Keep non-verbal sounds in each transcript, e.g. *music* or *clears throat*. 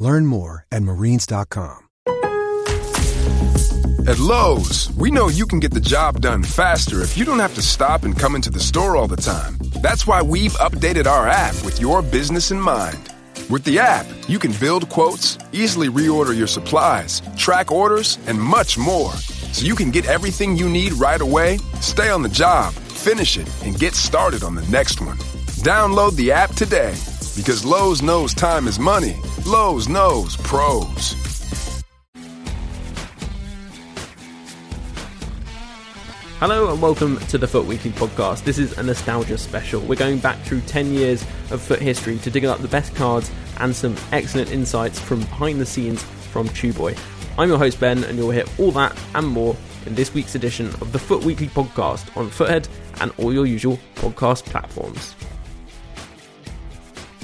Learn more at marines.com. At Lowe's, we know you can get the job done faster if you don't have to stop and come into the store all the time. That's why we've updated our app with your business in mind. With the app, you can build quotes, easily reorder your supplies, track orders, and much more. So you can get everything you need right away, stay on the job, finish it, and get started on the next one. Download the app today because Lowe's knows time is money. Lowe's knows pros. Hello and welcome to the FUT Weekly podcast. This is a nostalgia special. We're going back through 10 years of FUT history to dig up the best cards and some excellent insights from behind the scenes from Boy. I'm your host Ben, and you'll hear all that and more in this week's edition of the FUT Weekly podcast on Futhead and all your usual podcast platforms.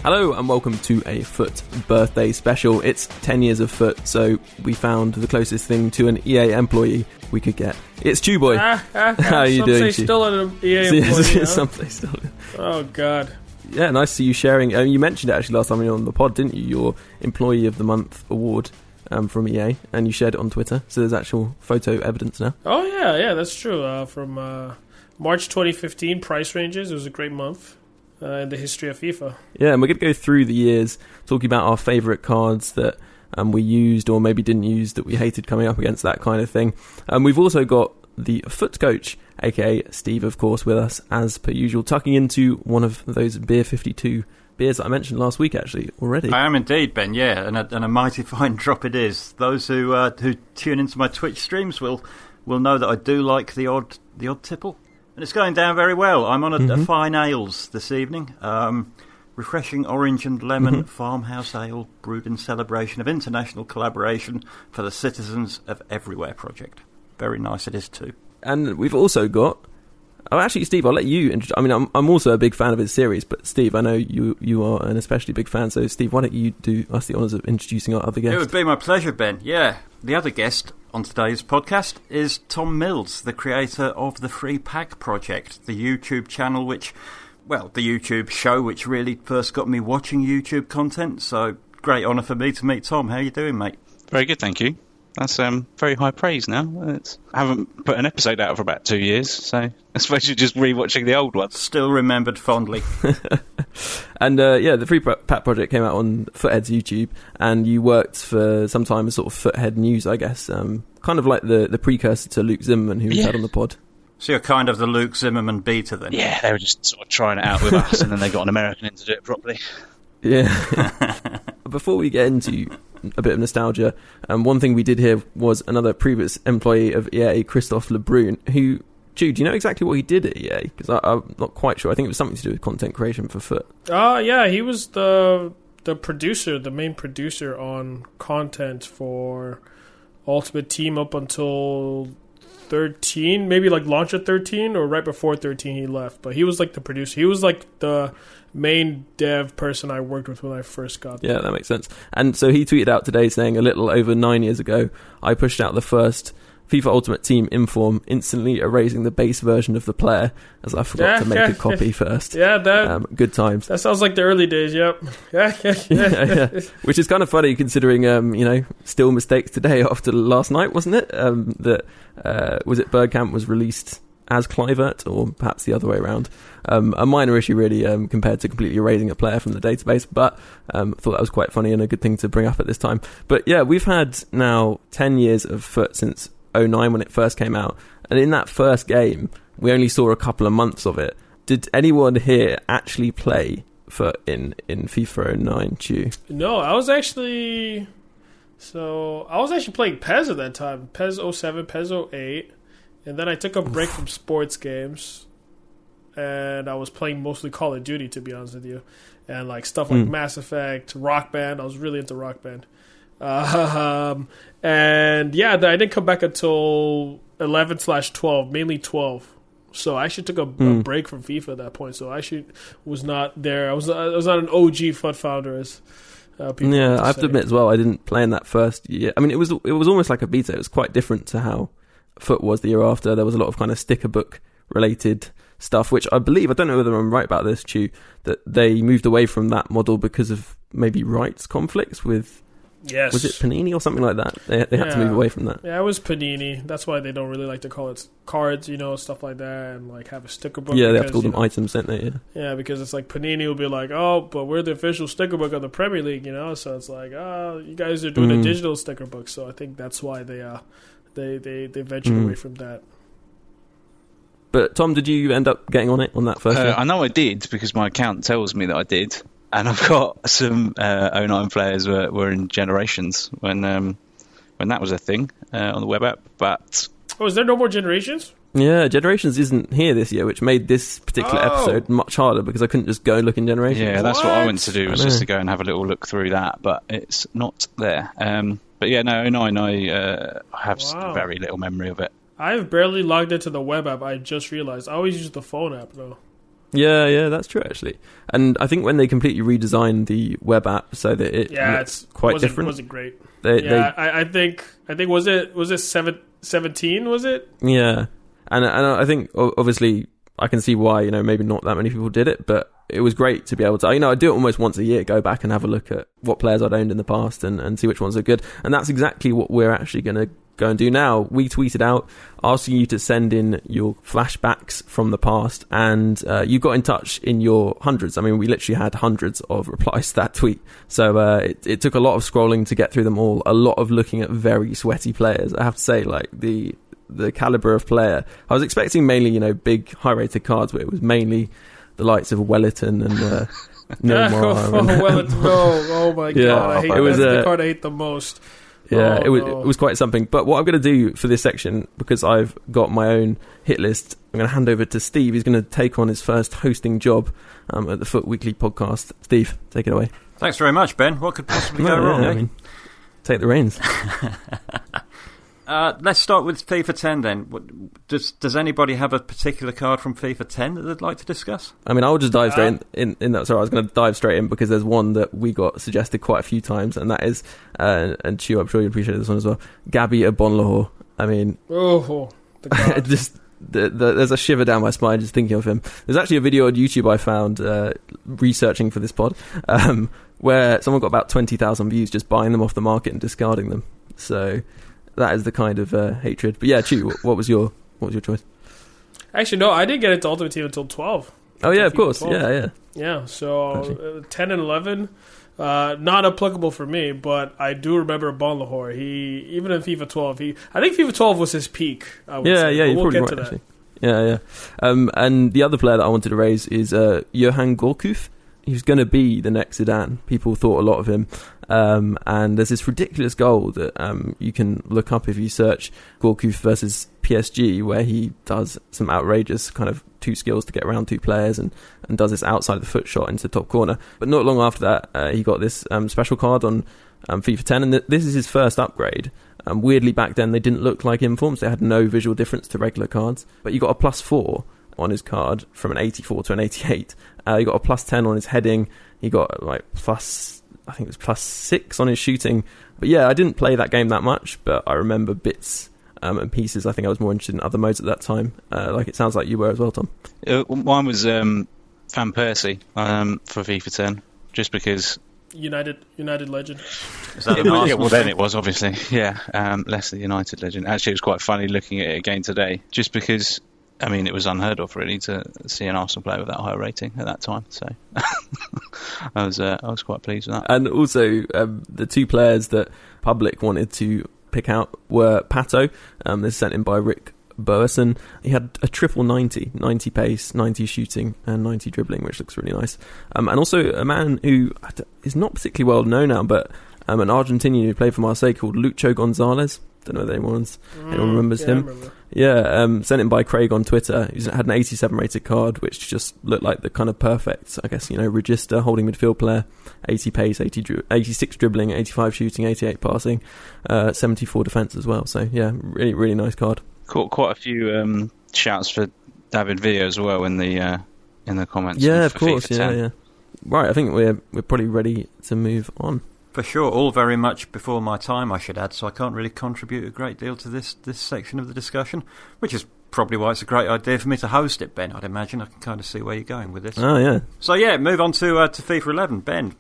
Hello and welcome to a FUT birthday special. It's 10 years of FUT, so we found the closest thing to an EA employee we could get. It's ChuBoi. *laughs* Ah, ah, ah, *laughs* How are you doing, Chew? still an EA *laughs* employee? Someplace still. Oh God. Yeah, nice to see you sharing. Um, you mentioned it actually last time you were on the pod, didn't you? Your Employee of the Month award um, from EA, and you shared it on Twitter. So there's actual photo evidence now. Oh yeah, yeah, that's true. Uh, from uh, March 2015, price ranges. It was a great month uh, in the history of FIFA. Yeah, and we're going to go through the years, talking about our favourite cards that um, we used or maybe didn't use that we hated coming up against that kind of thing. Um, we've also got the FUT coach, aka Steve, of course, with us as per usual, tucking into one of those Beer 52 beers that I mentioned last week, actually, already. I am indeed, Ben. Yeah, and a, and a mighty *laughs* fine drop it is. Those who uh, who tune into my Twitch streams will will know that I do like the odd the odd tipple, and it's going down very well. I'm on a, a fine ales this evening. Um, refreshing orange and lemon farmhouse ale brewed in celebration of international collaboration for the citizens of everywhere project. Very nice it is too. And we've also got. Oh, actually, Steve, I'll let you. Intro- I mean, I'm I'm also a big fan of his series, but Steve, I know you you are an especially big fan. So, Steve, why don't you do us the honours of introducing our other guest? It would be my pleasure, Ben. Yeah. The other guest on today's podcast is Tom Mills, the creator of the Free Pack Project, the YouTube channel which, well, the YouTube show which really first got me watching YouTube content. So, great honour for me to meet Tom. How are you doing, mate? Very good, thank you. That's um, very high praise now. It's, I haven't put an episode out for about two years, so *laughs* I suppose you're just rewatching the old ones. Still remembered fondly. *laughs* And uh, yeah, the Free Pack project came out on Futhead's YouTube, and you worked for some time as sort of Futhead News, I guess, um, kind of like the, the precursor to Luke Zimmerman, who we Yeah. had on the pod. So you're kind of the Luke Zimmerman beta then. Yeah, they were just sort of trying it out with us, and then they got an American in to do it properly. Yeah. *laughs* Before we get into a bit of nostalgia, um, one thing we did hear was another previous employee of EA, Christophe Lebrun, who. Jude, do you know exactly what he did at EA? Because I'm not quite sure. I think it was something to do with content creation for FUT. Uh yeah, he was the the producer, the main producer on content for Ultimate Team up until 13, maybe like launch at 13 or right before 13 he left. But he was like the producer. He was like the main dev person I worked with when I first got there. Yeah, that makes sense. And so he tweeted out today saying, a little over nine years ago, I pushed out the first FIFA Ultimate Team inform, instantly erasing the base version of the player, as I forgot Yeah, to make yeah. a copy *laughs* first. Yeah, that Um, good times. that sounds like the early days. Yep. *laughs* Yeah, yeah, *laughs* yeah. yeah, yeah. Which is kind of funny considering, um, you know, still mistakes today after last night, wasn't it? Um, that uh, was it. Bergkamp was released as Kluivert, or perhaps the other way around. Um, a minor issue, really, um, compared to completely erasing a player from the database. But um, thought that was quite funny and a good thing to bring up at this time. But yeah, we've had now ten years of FUT since 09 when it first came out, and in that first game, we only saw a couple of months of it. Did anyone here actually play for in in FIFA 09 Chew? No, I was actually so I was actually playing PES at that time. PES 07, PES 08. And then I took a break from sports games and I was playing mostly Call of Duty to be honest with you. And like stuff like Hmm. Mass Effect, Rock Band. I was really into Rock Band. Um, and yeah, I didn't come back until eleven slash twelve, mainly twelve. So I actually took a, a, Mm. break from FIFA at that point. So I actually was not there. I was I was not an OG FUT founder as uh, people. Yeah, I have say. to admit as well. I didn't play in that first year. I mean, it was it was almost like a beta. It was quite different to how FUT was the year after. There was a lot of kind of sticker book related stuff, which I believe I don't know whether I'm right about this, Chu, that they moved away from that model because of maybe rights conflicts with Yes. was it Panini or something like that. They they had to move away from that. Yeah, it was Panini. That's why they don't really like to call it cards, you know, stuff like that, and like have a sticker book. yeah, they have to call them know, items, don't they? Yeah. Yeah, because it's like Panini will be like, oh, but we're the official sticker book of the Premier League, you know. So it's like, oh, you guys are doing a Mm. digital sticker book. So I think that's why they uh they they they ventured Mm. away from that. But Tom, did you end up getting on it on that first Uh. I know I did because my account tells me that I did, and I've got some uh, 09 players were, were in generations when um, when that was a thing uh, on the web app. But Oh, is there no more generations? Yeah, Generations isn't here this year, which made this particular Oh. episode much harder because I couldn't just go and look in Generations. yeah, that's what I What? went to do was I just know. to go and have a little look through that, but it's not there. Um, but yeah, no, 09, I uh, have Wow. very little memory of it. I've barely logged into the web app. I just realized I always use the phone app though. Yeah, yeah, that's true actually. And I think when they completely redesigned the web app so that it Yeah, looked it's quite wasn't, different, Wasn't great. they, yeah, I, I think I think was it was it seven, 17, Was it? yeah, and and I think obviously I can see why you know maybe not that many people did it, but it was great to be able to you know I do it almost once a year, go back and have a look at what players I'd owned in the past and and see which ones are good, and that's exactly what we're actually going to go and do now. We tweeted out asking you to send in your flashbacks from the past, and uh, you got in touch in your hundreds. I mean, we literally had hundreds of *laughs* replies to that tweet. So uh, it, it took a lot of scrolling to get through them all. A lot of looking at very sweaty players. I have to say, like the the caliber of player. I was expecting mainly, you know, big high rated cards, but it was mainly the likes of Welliton and. Uh, More. oh, Moore and- no, oh my *laughs* Yeah, god, I hate it was, that's the uh, card I hate the most. Yeah, Oh, it was no. it was quite something. But what I'm going to do for this section, because I've got my own hit list, I'm going to hand over to Steve. He's going to take on his first hosting job um, at the FUT Weekly podcast. Steve, take it away. Thanks very much, Ben. What could possibly go No, wrong? yeah, eh? I mean, take the reins. *laughs* Uh, let's start with FIFA 10 then. What, does Does anybody have a particular card from FIFA 10 that they'd like to discuss? I mean, I'll just dive straight Uh, in, in, in that. Sorry, I was going to dive straight in because there's one that we got suggested quite a few times, and that is, uh, and Chu, I'm sure you appreciate this one as well. Gabby Agbonlahor. I mean, Oh, the *laughs* just the, the, there's a shiver down my spine just thinking of him. There's actually a video on YouTube I found uh, researching for this pod um, where someone got about twenty thousand views just buying them off the market and discarding them. So that is the kind of uh, hatred. But yeah, Chu, what- was your what was your choice? Actually, no, I didn't get into Ultimate Team until twelve. Oh yeah, of course, 12. yeah, yeah. Yeah, so Actually. uh, ten and eleven, uh, not applicable for me. But I do remember Agbonlahor. He even in FIFA twelve, he I think FIFA twelve was his peak. I would Yeah, say, yeah, but you're we'll probably right. to that. Actually. Yeah, yeah. Um, and the other player that I wanted to raise is uh, Yoann Gourcuff. He's going to be the next Zidane. People thought a lot of him. Um, and there's this ridiculous goal that um, you can look up if you search Gourcuff versus PSG, where he does some outrageous kind of two skills to get around two players and, and does this outside the foot shot into the top corner. But not long after that, uh, he got this um, special card on um, FIFA 10, and th- this is his first upgrade. Um, weirdly, back then they didn't look like informs; they had no visual difference to regular cards. But you got a plus four on his card from an 84 to an 88. Uh, you got a plus 10 on his heading. He got like plus, I think it was plus six on his shooting. But yeah, I didn't play that game that much, but I remember bits um, and pieces. I think I was more interested in other modes at that time. Uh, like it sounds like you were as well, Tom. Uh, mine was um, Van Persie um, for FIFA 10, just because United United legend. Is that *laughs* It yeah, well, then it was *laughs* obviously, yeah, um, Leicester United legend. Actually, it was quite funny looking at it again today, just because. I mean, it was unheard of really to see an Arsenal player with that high rating at that time. So *laughs* I was, uh, I was quite pleased with that. And also, um, the two players that public wanted to pick out were Pato. Um, this sent in by Rick Bowerson. He had a triple 90, 90 pace, 90 shooting, and 90 dribbling, which looks really nice. Um, and also a man who I d- is not particularly well known now, but um, an Argentinian who played for Marseille called Lucho Gonzalez. Don't know if anyone's Anyone remembers Mm, yeah, him? remember. Yeah, um, sent in by Craig on Twitter. He had an 87 rated card, which just looked like the kind of perfect, I guess, you know, register, holding midfield player, 80 pace, 80 dri- 86 dribbling, 85 shooting, 88 passing, uh, 74 defence as well. So, yeah, really, really nice card. Caught quite a few um, shouts for David Villa as well in the uh, in the comments. Yeah, of course. FIFA Yeah, 10. yeah. Right, I think we're we're probably ready to move on. For sure, all very much before my time, I should add, so I can't really contribute a great deal to this, this section of the discussion, which is probably why it's a great idea for me to host it, Ben. I'd imagine I can kind of see where you're going with this. Oh, yeah. So yeah, move on to uh, to FIFA 11. Ben,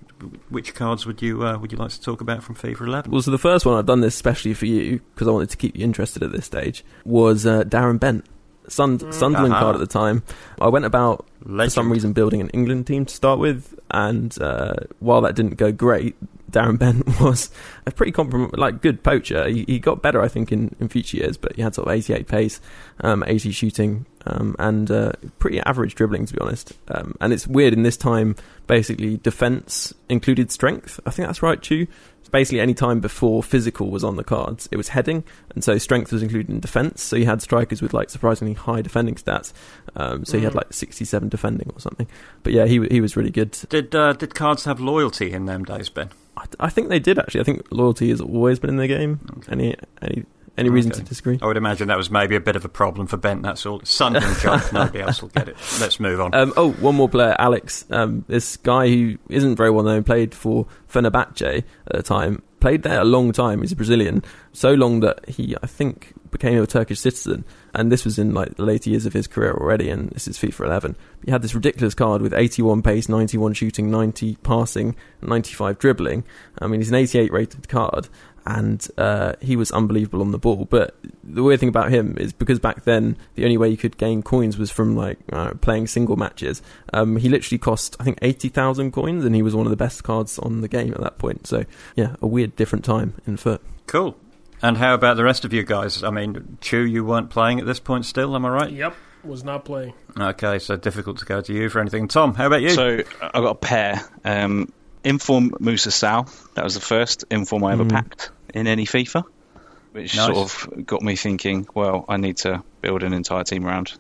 which cards would you uh, would you like to talk about from FIFA 11? Well, so the first one I've done this especially for you because I wanted to keep you interested at this stage was uh, Darren Bent, Sund- Sunderland Uh-huh. card at the time. I went about for some reason building an England team to start with, and uh, while that didn't go great, Darren Bent *laughs* was a pretty comprom- like good poacher. He, he got better, I think, in, in future years, but he had sort of 88 pace, um, 80 shooting, um, and uh, pretty average dribbling to be honest. Um, and it's weird in this time. Basically, defense included strength. I think that's right, too. Basically, any time before physical was on the cards, it was heading, and so strength was included in defense. So you had strikers with like surprisingly high defending stats. Um, so he had Mm. like 67 defending or something. But yeah, he he was really good. Did uh, did cards have loyalty in them days, Ben? I, I think they did actually. I think loyalty has always been in the game. Any any any reason Okay. to disagree? I would imagine that was maybe a bit of a problem for Bent. That's all. Sunderland *laughs* joke. Nobody else will get it. Let's move on. Um, oh, one more player, Alex. Um, this guy who isn't very well known played for Fenerbahce at the time. Played there a long time. He's a Brazilian, so long that he, I think, became a Turkish citizen. And this was in like the later years of his career already. And this is FIFA 11. He had this ridiculous card with 81 pace, 91 shooting, 90 passing, 95 dribbling. I mean, he's an 88 rated card. And uh, he was unbelievable on the ball. But the weird thing about him is because back then the only way you could gain coins was from like uh, playing single matches. Um, he literally cost I think eighty thousand coins, and he was one of the best cards on the game at that point. So yeah, a weird different time in FUT. Cool. And how about the rest of you guys? I mean, Chu, you weren't playing at this point still, am I right? Yep, was not playing. Okay, so difficult to go to you for anything. Tom, how about you? So I got a pair. Um, Inform Musa Sal. That was the first Inform I ever Mm. packed in any FIFA, which Nice. sort of got me thinking. Well, I need to build an entire team around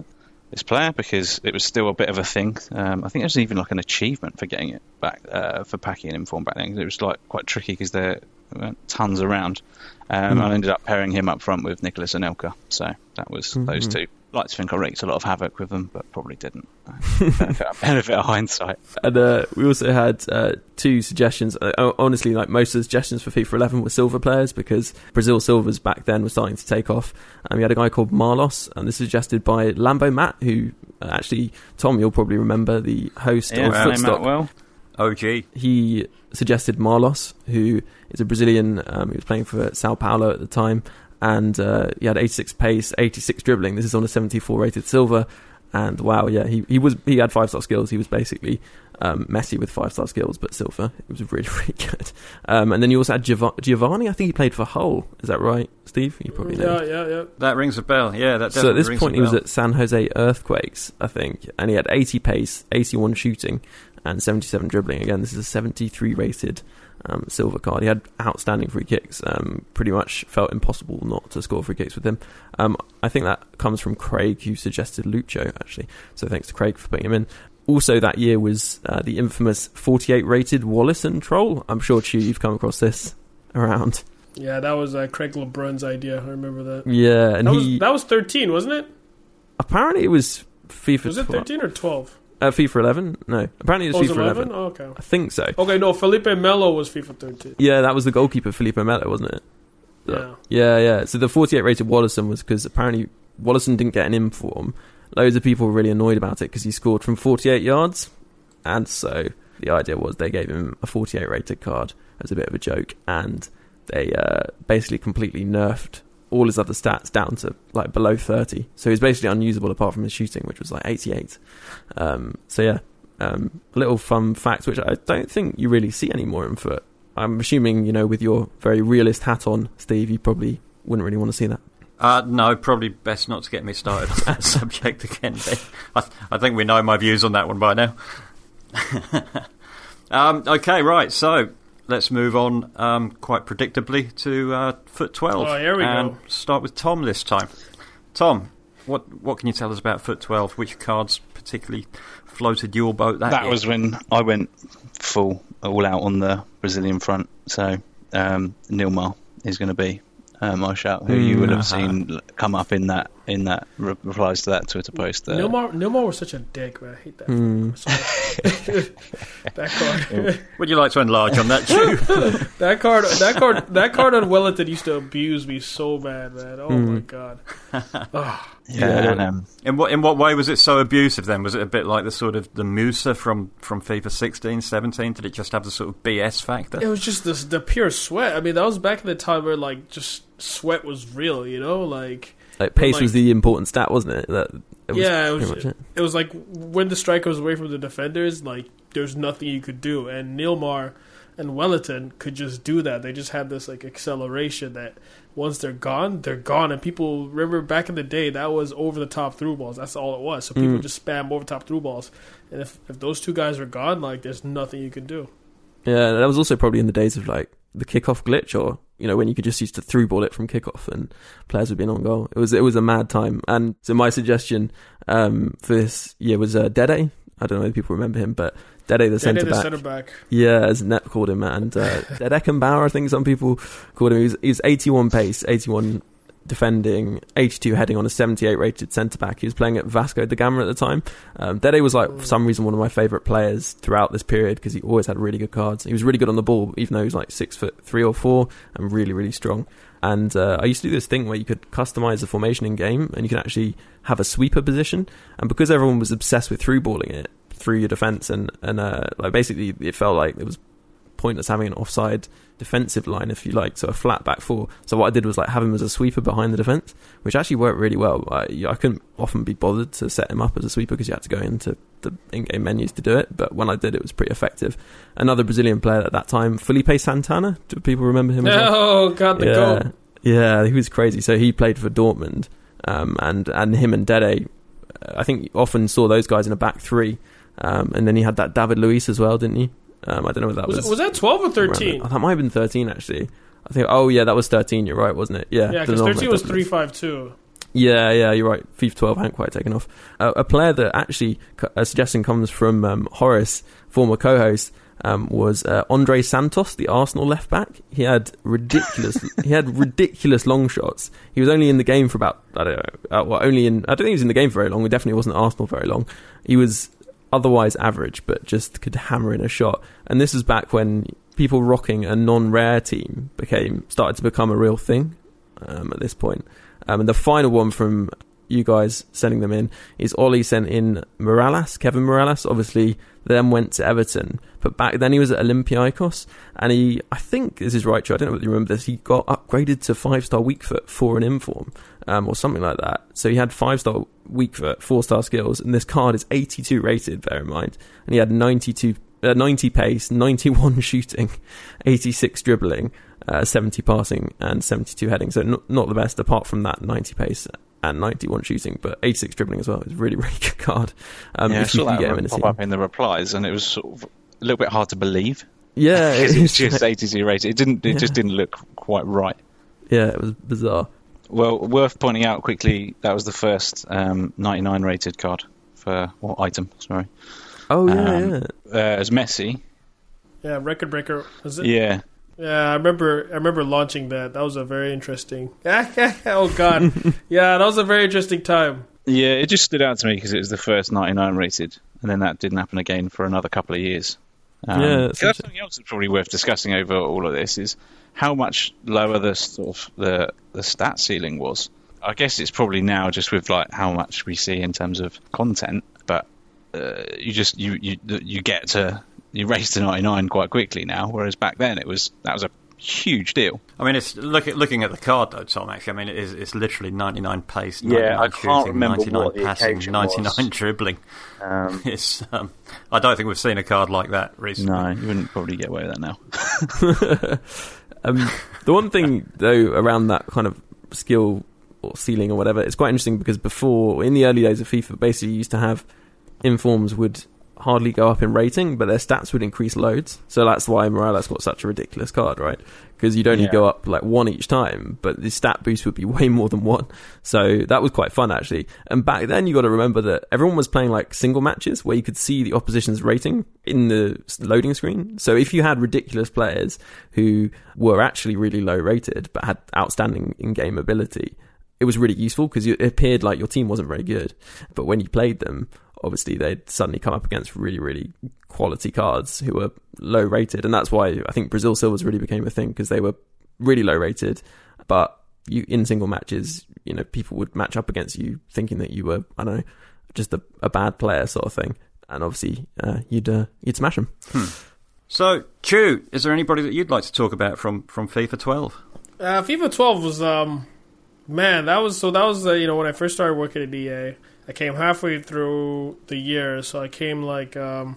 this player because it was still a bit of a thing. Um, I think it was even like an achievement for getting it back uh, for packing an Inform back then. 'cause It was like quite tricky because there weren't tons around. Um, Mm. I ended up pairing him up front with Nicolas Anelka. So that was those Mhm. two. Like to think I wreaked a lot of havoc with them, but probably didn't. *laughs* benefit, benefit of hindsight. And uh, we also had uh, two suggestions. Uh, honestly, like most of the suggestions for FIFA 11 were silver players because Brazil silvers back then were starting to take off. And we had a guy called Marlos, and this is suggested by Lambo Matt, who uh, actually Tom, you'll probably remember the host Yeah, of Footstock. well. OG. he suggested Marlos, who is a Brazilian. Um, he was playing for Sao Paulo at the time, and uh, he had 86 pace, 86 dribbling. This is on a 74 rated silver, and wow, yeah, he he was he had five star skills. He was basically um, Messi with five star skills, but silver. It was really *laughs* really good. Um, and then you also had Giov- Giovanni. I think he played for Hull. Is that right, Steve? You probably know. Yeah, yeah, yeah. That rings a bell. Yeah, that So at this rings point, he was at San Jose Earthquakes, I think, and he had 80 pace, 81 shooting, and 77 dribbling. Again, this is a 73 rated um, silver card. He had outstanding free kicks. Um, pretty much felt impossible not to score free kicks with him. Um, I think that comes from Craig, who suggested Lucho, actually. So thanks to Craig for putting him in. Also, that year was uh, the infamous 48 rated Wallace and Troll. I'm sure, Chu, you've come across this around. Yeah, that was uh, Craig LeBrun's idea. I remember that. Yeah, and That he was that was thirteen, wasn't it? apparently it was FIFA. Was it 12 thirteen or twelve? Uh, FIFA 11? No. Apparently it Oh, FIFA 11. 11? Oh, okay. I think so. Okay, no, Felipe Melo was FIFA 13. Yeah, that was the goalkeeper, Felipe Melo, wasn't it? Yeah. Yeah, yeah. So the 48 rated Wallyson was because apparently Wallyson didn't get an inform. Loads of people were really annoyed about it because he scored from 48 yards. And so the idea was they gave him a 48 rated card as a bit of a joke. And they uh, basically completely nerfed all his other stats down to like below 30. So he's basically unusable apart from his shooting, which was like 88. Um, so yeah, um, little fun fact, which I don't think you really see anymore in FUT. I'm assuming, you know, with your very realist hat on, Steve, you probably wouldn't really want to see that. Uh, no, probably best not to get me started on that *laughs* subject again. I, th- I think we know my views on that one by now. *laughs* um, okay, right. So let's move on um, quite predictably to uh, FUT 12. Oh, here we and go. start with Tom this time. Tom, what what can you tell us about FUT 12? Which cards particularly floated your boat that That year? was when I went full all out on the Brazilian front. So um, Nilmar is going to be uh, my shout, who you would have uh-huh. seen come up in that in that re- replies to that Twitter post. There. Nilmar, Nilmar was such a dick, man. I hate that. Hmm. Sorry. *laughs* that card, Would you like to enlarge on that, *laughs* Drew? that card, that card, that card on Welliton used to abuse me so bad, man. Oh my god. *laughs* yeah, and, um, in what in what way was it so abusive? Then was it a bit like the sort of the Musa from from FIFA 16, 17? Did it just have the sort of BS factor? It was just this, the pure sweat. I mean, that was back in the time where like just sweat was real, you know, like. Like pace Like- was the important stat, wasn't it? That it was yeah, it pretty was. much it. It was like when the striker was away from the defenders, like there's nothing you could do, and Nilmar and Welliton could just do that. They just had this like acceleration that once they're gone, they're gone. And people remember back in the day that was over the top through balls. That's all it was. So people Mm. just spam over the top through balls, and if if those two guys are gone, like there's nothing you can do. Yeah, that was also probably in the days of like the kickoff glitch, or you know when you could just use to through ball it from kickoff and players would be on goal. It was it was a mad time. And so my suggestion um, for this year was uh, Dede. I don't know if people remember him, but Dede the centre back. center back. Yeah, as Net called him, and uh, *laughs* Dead Eckenbauer, I think some people called him. He was, he was 81 pace, 81 defending, 82 heading on a 78 rated centre back. He was playing at Vasco da Gama at the time. Um, Dede was like, for some reason, one of my favourite players throughout this period because he always had really good cards. He was really good on the ball, even though he was like six foot three or four and really, really strong. And uh, I used to do this thing where you could customize the formation in game and you could actually have a sweeper position. And because everyone was obsessed with through balling it through your defense, and and uh, like basically it felt like it was pointless having an offside defensive line if you like, so a flat back four. So what I did was like have him as a sweeper behind the defense, which actually worked really well. I, I couldn't often be bothered to set him up as a sweeper because you had to go into the in-game menus to do it. But when I did, it was pretty effective. Another Brazilian player at that time, Felipe Santana. Do people remember him? as well? Oh god, the yeah, goal. yeah, he was crazy. So he played for Dortmund, um, and and him and Dede, uh, I think often saw those guys in a back three, um, and then he had that David Luiz as well, didn't he? Um, I don't know what that was. Was, was that twelve or thirteen? That might have been thirteen actually. I think. Oh yeah, that was thirteen. You're right, wasn't it? Yeah, Yeah, because thirteen was three five two. Yeah, yeah, you're right. FIFA 12 hadn't quite taken off. Uh, a player that actually a suggestion comes from um, Horace, former co-host, um, was uh, Andre Santos, the Arsenal left back. He had ridiculous, *laughs* he had ridiculous long shots. He was only in the game for about I don't know, uh, well, only in I don't think he was in the game for very long. He definitely wasn't Arsenal very long. He was otherwise average, but just could hammer in a shot. And this is back when people rocking a non-rare team became started to become a real thing. Um, at this point, um, and the final one from you guys sending them in is Ollie sent in Mirallas, Kevin Mirallas. Obviously, then went to Everton, but back then he was at Olympiacos, and he, I think this is right, Joe. I don't you remember this. He got upgraded to five star weak foot for an inform, um, or something like that. So he had five star weak foot, four star skills, and this card is 82 rated. Bear in mind, and he had 92. Uh, 90 pace, 91 *laughs* shooting, 86 dribbling, uh, 70 passing, and 72 heading. So not, not the best, apart from that 90 pace and 91 shooting, but 86 dribbling as well. It was a really, *laughs* really good card. Um, yeah, I if you saw can that get him in pop up in the replies, and it was sort of a little bit hard to believe. Yeah, *laughs* it it's just 80 rated. It didn't. It Yeah. just didn't look quite right. yeah, it was bizarre. Well, worth pointing out quickly that was the first um, 99 rated card for or item. Sorry, Oh, yeah, Um, yeah. uh, as Messi. Yeah, record breaker. Was it? Yeah, Yeah, I remember. I remember launching that. That was a very interesting. *laughs* oh God, yeah, that was a very interesting time. yeah. It just stood out to me because it was the first 99 rated, and then that didn't happen again for another couple of years. Um, Yeah, 'cause it's that's something else that's probably worth discussing over all of this is how much lower the sort of the the stat ceiling was. I guess it's probably now just with like how much we see in terms of content, but uh, you just you you you get to you race to 99 quite quickly now, whereas back then it was that was a huge deal. I mean, it's look at looking at the card though, Tom. Actually, I mean, it is it's literally 99 pace, Yeah, 99 I can't shooting, remember 99 what the passing, occasion 99 was. dribbling. Um, *laughs* It's um, I don't think we've seen a card like that recently. no, you wouldn't probably get away with that now. *laughs* *laughs* um, the one thing though around that kind of skill or ceiling or whatever, it's quite interesting because before in the early days of FIFA, basically you used to have informs would hardly go up in rating, but their stats would increase loads. So that's why Mirallas got such a ridiculous card, right? Because you'd only Yeah. go up like one each time, but the stat boost would be *laughs* way more than one. So that was quite fun actually. And back then, you got to remember that everyone was playing like single matches where you could see the opposition's rating in the loading screen. So if you had ridiculous players who were actually really low rated but had outstanding in-game ability, it was really useful because it appeared like your team wasn't very good. But when you played them, obviously they'd suddenly come up against really, really quality cards who were low rated. And that's why I think Brazil Silvers really became a thing because they were really low rated. But you in single matches, you know, people would match up against you thinking that you were, I don't know, just a, a bad player sort of thing. And obviously, uh, you'd uh, you'd smash them. So, Chu, is there anybody that you'd like to talk about from, from FIFA 12? Uh, FIFA 12 was um, man, that was so that was uh, you know when I first started working at EA. I came halfway through the year, so I came like um,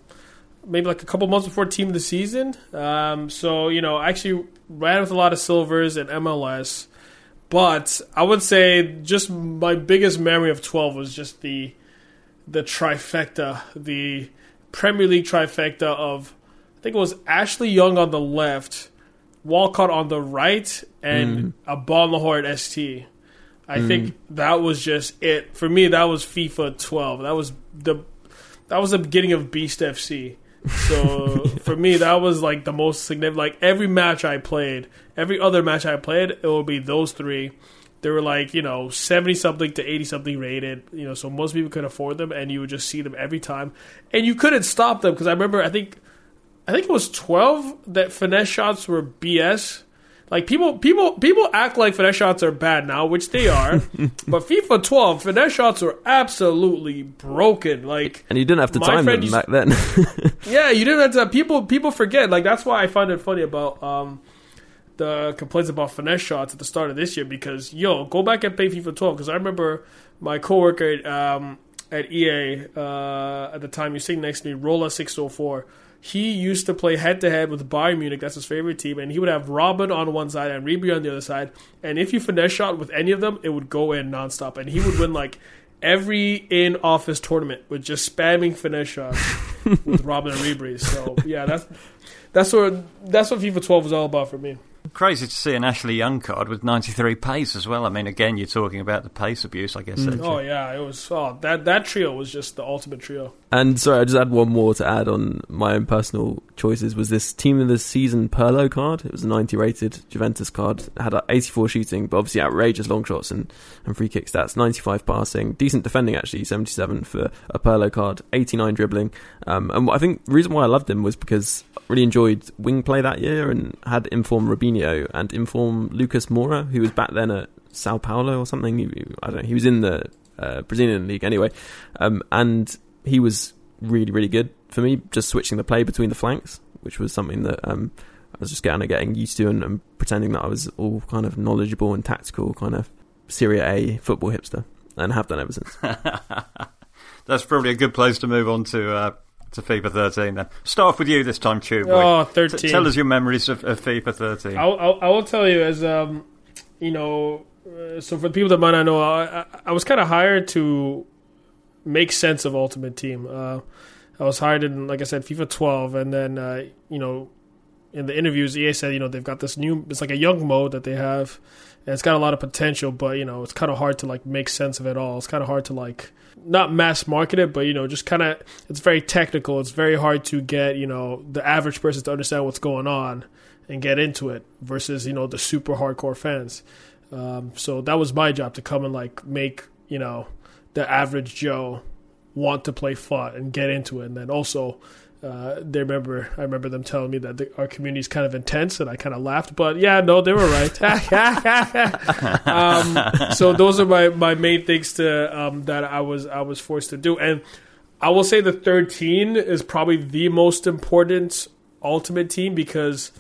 maybe like a couple months before team of the season. Um, so you know, I actually ran with a lot of silvers and MLS, but I would say just my biggest memory of 12 was just the the trifecta, the Premier League trifecta of I think it was Ashley Young on the left, Walcott on the right, and a Agbonlahor at ST. I think mm. that was just it for me. That was FIFA 12. That was the that was the beginning of Beast FC. So *laughs* for me, that was like the most significant. Like every match I played, every other match I played, it would be those three. They were like you know seventy something to eighty something rated. You know, so most people could afford them, and you would just see them every time, and you couldn't stop them because I remember I think I think it was twelve that finesse shots were BS. Like people, people, people act like finesse shots are bad now, which they are. *laughs* but FIFA 12 finesse shots were absolutely broken. Like And you didn't have to time them used- back then. *laughs* yeah, you didn't have to. People people forget. Like that's why I find it funny about um, the complaints about finesse shots at the start of this year. Because yo, go back and play FIFA 12. Because I remember my coworker at, um, at EA uh, at the time, you sitting next to me, Rolla hundred four. He used to play head to head with Bayern Munich. That's his favorite team, and he would have Robben on one side and Ribery on the other side. And if you finesse shot with any of them, it would go in nonstop, and he would win like. Every in office tournament with just spamming finesse shots *laughs* with Robben and Ribery. So yeah, that's that's what that's what FIFA 12 was all about for me. Crazy to see an Ashley Young card with 93 pace as well. I mean, again, you're talking about the pace abuse, I guess. there, Oh yeah, it was. Oh, that that trio was just the ultimate trio. And sorry, I just had one more to add on my own personal choices. Was this team of the season Pirlo card? It was a 90 rated Juventus card. It had a 84 shooting, but obviously outrageous long shots and, and free kick stats. 95 passing, decent defending actually. 77 for a Pirlo card. 89 dribbling. Um, and I think the reason why I loved him was because I really enjoyed wing play that year and had informed inform And inform Lucas Moura, who was back then at Sao Paulo or something. I don't know. He was in the uh, Brazilian league anyway, um, and he was really really good for me. Just switching the play between the flanks, which was something that um, I was just kind of getting used to and, and pretending that I was all kind of knowledgeable and tactical, kind of Serie A football hipster, and have done ever since. *laughs* That's probably a good place to move on to uh, to FIFA 13 then. Start off with you this time, boy. Oh, T- 13. tell us your memories of, of FIFA 13. I'll, I'll, I will tell you as um, you know. Uh, so for the people that might not know, I, I, I was kind of hired to make sense of Ultimate Team. Uh, I was hired in, like I said, FIFA 12, and then uh, you know, in the interviews, EA said you know they've got this new, it's like a young mode that they have, and it's got a lot of potential, but you know it's kind of hard to like make sense of it all. It's kind of hard to like not mass market it, but you know just kind of it's very technical. It's very hard to get you know the average person to understand what's going on and get into it versus you know the super hardcore fans. Um, so that was my job to come and like make you know the average Joe want to play FUT and get into it, and then also. Uh, they remember. I remember them telling me that the, our community is kind of intense, and I kind of laughed. But yeah, no, they were right. *laughs* um, so those are my, my main things to um, that I was I was forced to do, and I will say the 13 is probably the most important ultimate team because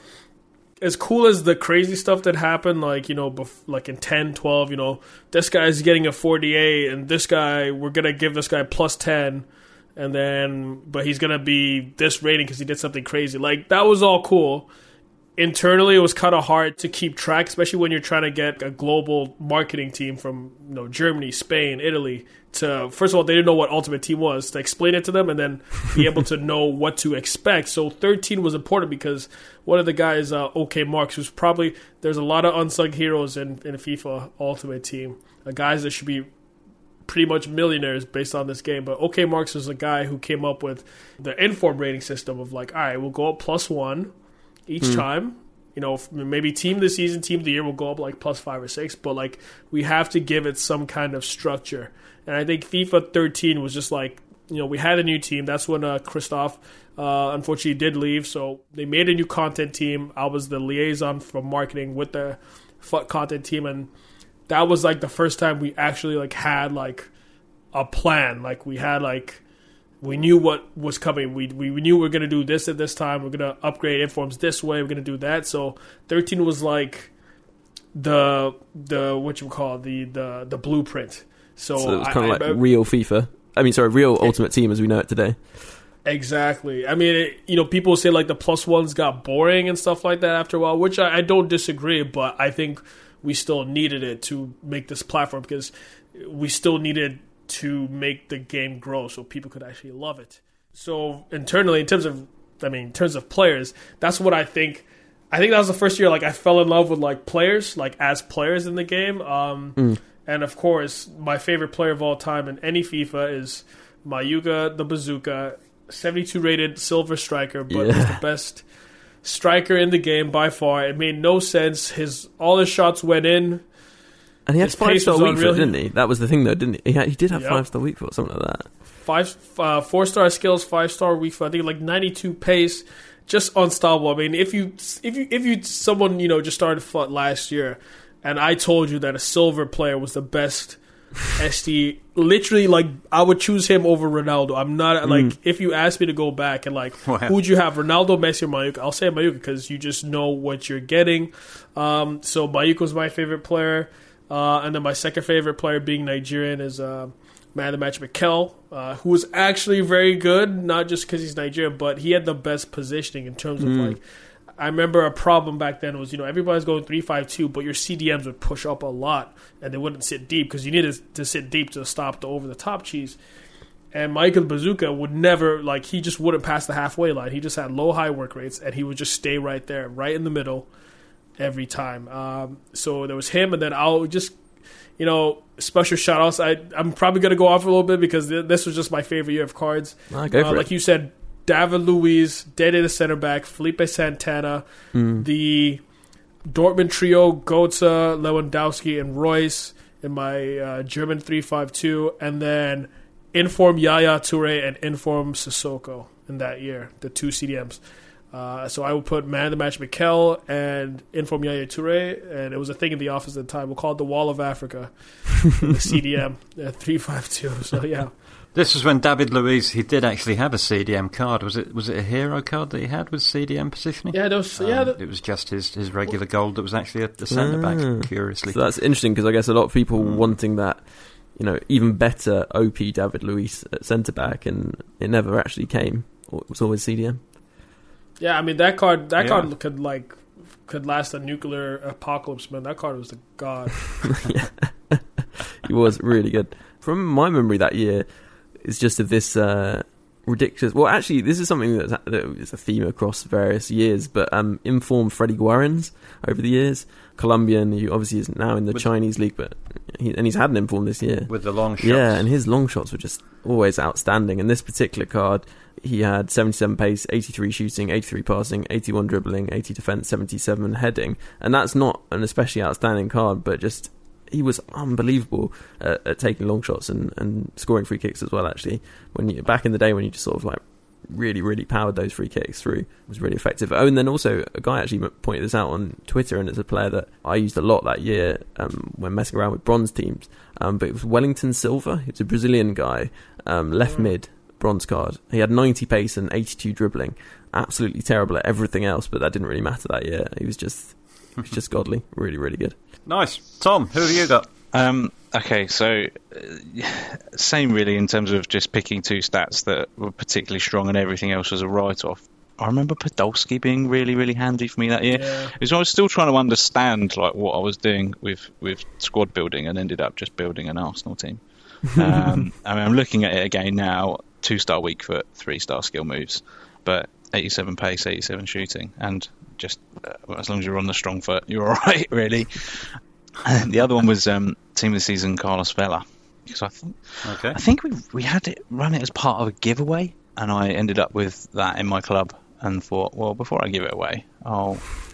as cool as the crazy stuff that happened, like, you know, bef- like in 10, 12, you know, this guy's getting a 48 and this guy, we're to give this guy plus 10 and then, but he's to be this rating because he did something crazy. Like, that was all cool. internally it was kind of hard to keep track, especially when you're trying to get a global marketing team from you know Germany, Spain, Italy to first of all they didn't know what Ultimate Team was to explain it to them and then be able to *laughs* know what to expect. So 13 was important because one of the guys, uh, OK Marks, who's probably there's a lot of unsung heroes in in FIFA Ultimate Team, uh, guys that should be pretty much millionaires based on this game. But OK Marks was a guy who came up with the inform rating system of like, all right, we'll go up plus one each mm. time. You know, maybe team of the season, team of the year will go up like plus five or six, but like we have to give it some kind of structure. And I think FIFA 13 was just like, you know, we had a new team. That's when uh, Christoph uh, unfortunately did leave. So they made a new content team. I was the liaison for marketing with the content team, and that was like the first time we actually like had like a plan. Like we had like we knew what was coming. We we, we knew we are gonna do this at this time. We're gonna upgrade informs this way. We're gonna do that. So 13 was like the the what you call the the the blueprint so, so it was kind of like I, real FIFA. I mean, sorry, real Ultimate Team as we know it today. Exactly. I mean, it, you know, people say like the plus ones got boring and stuff like that after a while, which I, I don't disagree, but I think we still needed it to make this platform because we still needed to make the game grow so people could actually love it. So internally, in terms of, I mean, in terms of players, that's what I think. I think that was the first year like I fell in love with like players, like as players in the game. Um, mm. And of course, my favorite player of all time in any FIFA is Mayuka the Bazooka, 72 rated silver striker, but yeah. the best striker in the game by far. It made no sense. His all his shots went in. And he had five star weak foot it, didn't he? That was the thing, though, didn't he? He, had, he did have yep. five star weak foot something like that. Five, uh, four star skills, five star weak foot I think like ninety two pace, just unstoppable. I mean, if you if you if you someone you know just started last year and I told you that a silver player was the best SD. Literally, like I would choose him over Ronaldo. I'm not mm. like if you ask me to go back and like wow. who would you have, Ronaldo, Messi, or Mayuka? I'll say Mayuka because you just know what you're getting. Um, so Mayuka was my favorite player, uh, and then my second favorite player being Nigerian is. Uh, man of the match Mikel, uh, who was actually very good, not just because he's Nigerian, but he had the best positioning in terms of mm. like I remember a problem back then was you know everybody's going three five two, but your CDMs would push up a lot and they wouldn't sit deep because you needed to sit deep to stop the over the top cheese. And Michael Bazooka would never like he just wouldn't pass the halfway line. He just had low high work rates and he would just stay right there, right in the middle, every time. Um, so there was him, and then I'll just you know special shout outs. I I'm probably gonna go off a little bit because th- this was just my favorite year of cards. Uh, like you said, David Luiz, Dede the center back, Felipe Santana, mm. the Dortmund trio, Götze, Lewandowski, and Reus in my uh, German 352, and then Inform Yaya Toure and Inform Sissoko in that year, the two CDMs. Uh, so I would put man of the match Mikel and Inform Yaya Toure, and it was a thing in the office at the time. We'll call it the Wall of Africa, the *laughs* CDM, uh, 352. So yeah. This was when David Luiz he did actually have a CDM card. Was it was it a hero card that he had with CDM positioning? Yeah, was, um, yeah. It was just his, his regular gold that was actually a, a centre back. Ah. Curiously, so that's interesting because I guess a lot of people mm. wanting that, you know, even better OP David Luiz at centre back, and it never actually came. It was always CDM. Yeah, I mean that card. That yeah. card could like could last a nuclear apocalypse, man. That card was the god. *laughs* yeah, *laughs* he was really good. From my memory that year, it's just of this uh, ridiculous. Well, actually, this is something that's, that is a theme across various years, but um, informed Fredy Guarins over the years, Colombian, who obviously is now in the with Chinese league, but he, and he's had an inform this year with the long shots. Yeah, and his long shots were just always outstanding. And this particular card, he had 77 pace, 83 shooting, 83 passing, 81 dribbling, 80 defense, 77 heading, and that's not an especially outstanding card, but just he was unbelievable at, at, taking long shots and, and scoring free kicks as well. Actually, when you back in the day when you just sort of like really really powered those free kicks through was really effective. Oh, and then also a guy actually pointed this out on Twitter, and it's a player that I used a lot that year um, when messing around with bronze teams. Um, but it was Wellington Silva. It's a Brazilian guy, um, left mm. mid, bronze card. He had 90 pace and 82 dribbling. Absolutely terrible at everything else, but that didn't really matter that year. He was just, he was just godly, really, really good. Nice. Tom, who have you got? Um, okay, so uh, same really in terms of just picking two stats that were particularly strong and everything else was a write off. I remember Podolski being really, really handy for me that year. Yeah. Because I was still trying to understand like what I was doing with, with squad building, and ended up just building an Arsenal team. *laughs* Um, I mean, I'm looking at it again now. Two star weak foot, three star skill moves, but 87 pace, 87 shooting, and just uh, as long as you're on the strong foot, you're *laughs* all right, really. And the other one was um, team of the season, Carlos Vela, because I think Okay. I think we we had it run it as part of a giveaway, and I ended up with that in my club and thought, well, before I give it away, I'll *laughs*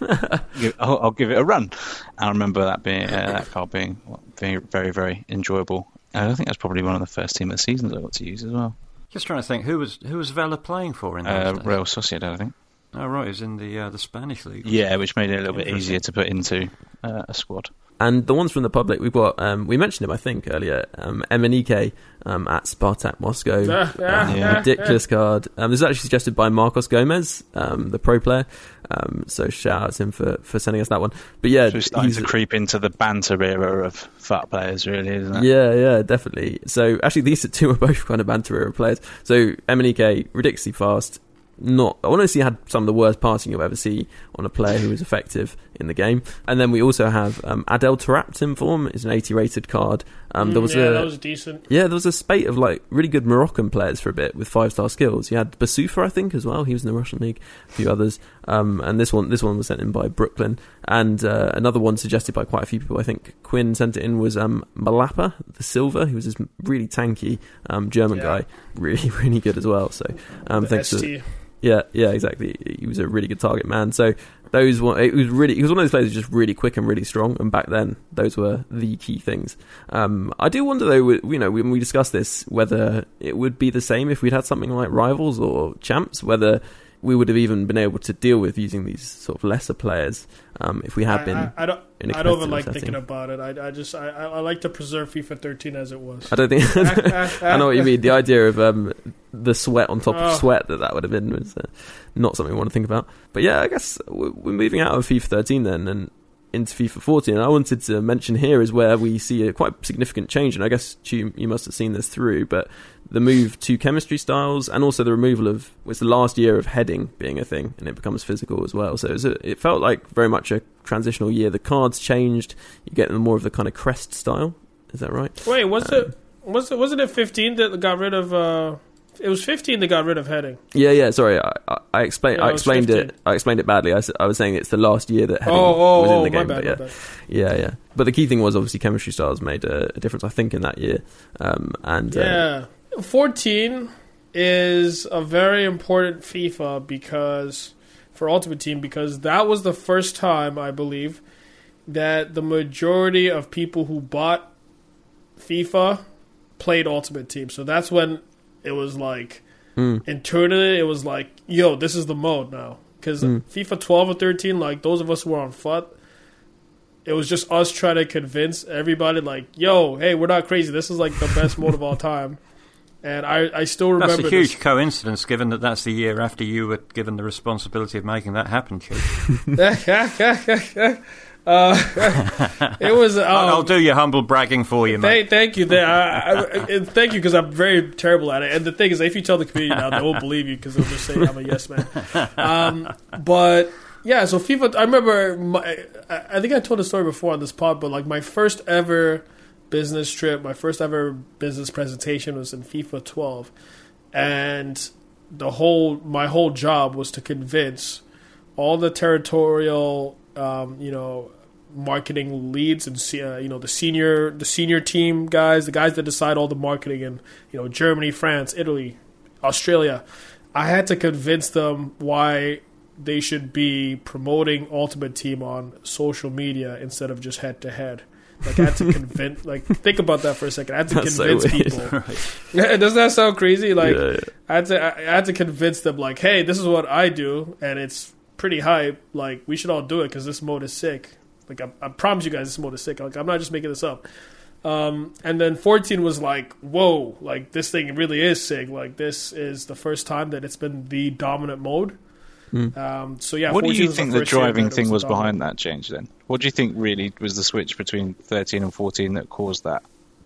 give, I'll, I'll give it a run. And I remember that being uh, that card being very very very enjoyable. And I think that's probably one of the first team of the seasons I got to use as well. Just trying to think who was who was Vela playing for in those Uh, days? Real Sociedad, I think. Oh right, he was in the uh, the Spanish league. Yeah, which made it a little bit easier to put into uh, a squad. And the ones from the public, we've got, um, we mentioned him, I think, earlier, um, Emenike um, at Spartak Moscow. *laughs* Ah, ah, Um, Yeah. ridiculous card. Um, this is actually suggested by Marcos Gomez, um, the pro player. Um, so shout out to him for, for sending us that one. But yeah, So starting he's, to creep into the banter era of fat players, really, isn't it? yeah, yeah, definitely. So actually, these two are *laughs* both kind of banter era players. So Emenike, ridiculously fast. Not, I honestly had some of the worst passing you'll ever see on a player who was effective in the game. And then we also have um, Adel Taarabt in form. Is an 80 rated card. Um, there Mm, was yeah, a that was decent. yeah, there was a spate of like really good Moroccan players for a bit with five star skills. You had Boussoufa, I think, as well. He was in the Russian league. A few others, um, and this one, this one was sent in by Brooklyn, and uh, another one suggested by quite a few people. I think Quinn sent it in was um, Mlapa, the silver. He was this really tanky um, German Yeah. guy, really *laughs* really good as well. So um, thanks to ST. yeah, yeah, exactly. He was a really good target man. So those one, it was really, he was one of those players just really quick and really strong. And back then, those were the key things. Um, I do wonder though, you know, when we discussed this, whether it would be the same if we'd had something like rivals or champs, whether we would have even been able to deal with using these sort of lesser players um, if we had I, been. I, I don't. in a I don't even like setting. thinking about it. I, I just I, I I like to preserve FIFA 13 as it was. I don't think. *laughs* I know what you mean. The idea of um, the sweat on top Oh. of sweat that that would have been was uh, not something we want to think about. But yeah, I guess we're we're moving out of FIFA 13 then and into FIFA 14. And I wanted to mention here is where we see a quite significant change. And I guess you, you must have seen this through, but the move to chemistry styles and also the removal of was the last year of heading being a thing and it becomes physical as well. So it, a, it felt like very much a transitional year. The cards changed. You get more of the kind of crest style. Is that right? Wait, was Um, it was it wasn't it 15 that got rid of? uh It was 15 that got rid of heading. Yeah, yeah. Sorry, I, I, I explained. Yeah, I it explained 15. it. I explained it badly. I, I was saying it's the last year that heading oh, oh, was in oh, the my game. bad, yeah, yeah, yeah. But the key thing was obviously chemistry styles made a, a difference. I think in that year, um, and uh, Yeah. 14 is a very important FIFA because for Ultimate Team because that was the first time I believe that the majority of people who bought FIFA played Ultimate Team. So that's when it was like mm, internally it was like, yo, this is the mode now. Because Mm. FIFA 12 or 13, like those of us who were on FUT, it was just us trying to convince everybody, like, yo, hey, we're not crazy. This is like the best mode of all time. And I, I still remember That's a huge this. coincidence, given that that's the year after you were given the responsibility of making that happen, Chief. *laughs* *laughs* uh, *laughs* it was. Um, I'll do your humble bragging for you, mate. Thank, thank you. Th- I, I, thank you because I'm very terrible at it. And the thing is, if you tell the community now, they won't believe you because they'll just say I'm a yes man. Um, but yeah, so FIFA. I remember. My, I think I told the story before on this pod, but like my first ever business trip, my first ever business presentation was in FIFA 12, and the whole my whole job was to convince all the territorial, um, you know, marketing leads and uh, you know the senior the senior team guys, the guys that decide all the marketing in you know Germany, France, Italy, Australia. I had to convince them why they should be promoting Ultimate Team on social media instead of just head to head. Like I had to *laughs* convince, like think about that for a second. I had to That's convince weird. people. *laughs* Yeah, *laughs* doesn't that sound crazy? Like yeah, yeah. I had to, I I had to convince them, like, hey, this is what I do, and it's pretty hype. Like, we should all do it because this mode is sick. Like, I, I promise you guys, this mode is sick. Like, I'm not just making this up. Um, and then 14 was like, whoa, like this thing really is sick. Like, this is the first time that it's been the dominant mode. Hmm. Um, so yeah, what do you think the, the driving thing was dominant. behind that change then? What do you think really was the switch between 13 and 14 that caused that?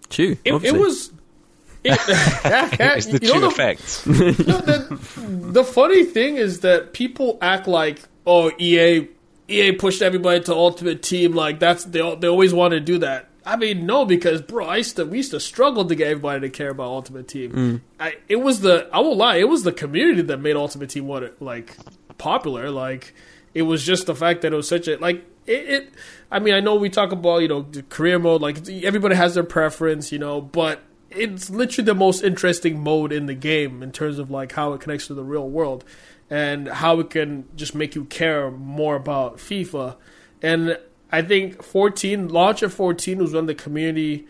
Chu. It, it obviously. was *laughs* *laughs* it's the You know true the- effect. *laughs* No, the, the funny thing is that people act like, oh, EA, EA pushed everybody to Ultimate Team. Like that's they they always want to do that. I mean, no, because bro, I used to we used to struggle to get everybody to care about Ultimate Team. Mm. I, it was the I won't lie, it was the community that made Ultimate Team what like popular. Like it was just the fact that it was such a like it. it I mean, I know we talk about you know the career mode. Like everybody has their preference, you know, but it's literally the most interesting mode in the game in terms of like how it connects to the real world and how it can just make you care more about FIFA. And I think 14 launch of 14 was when the community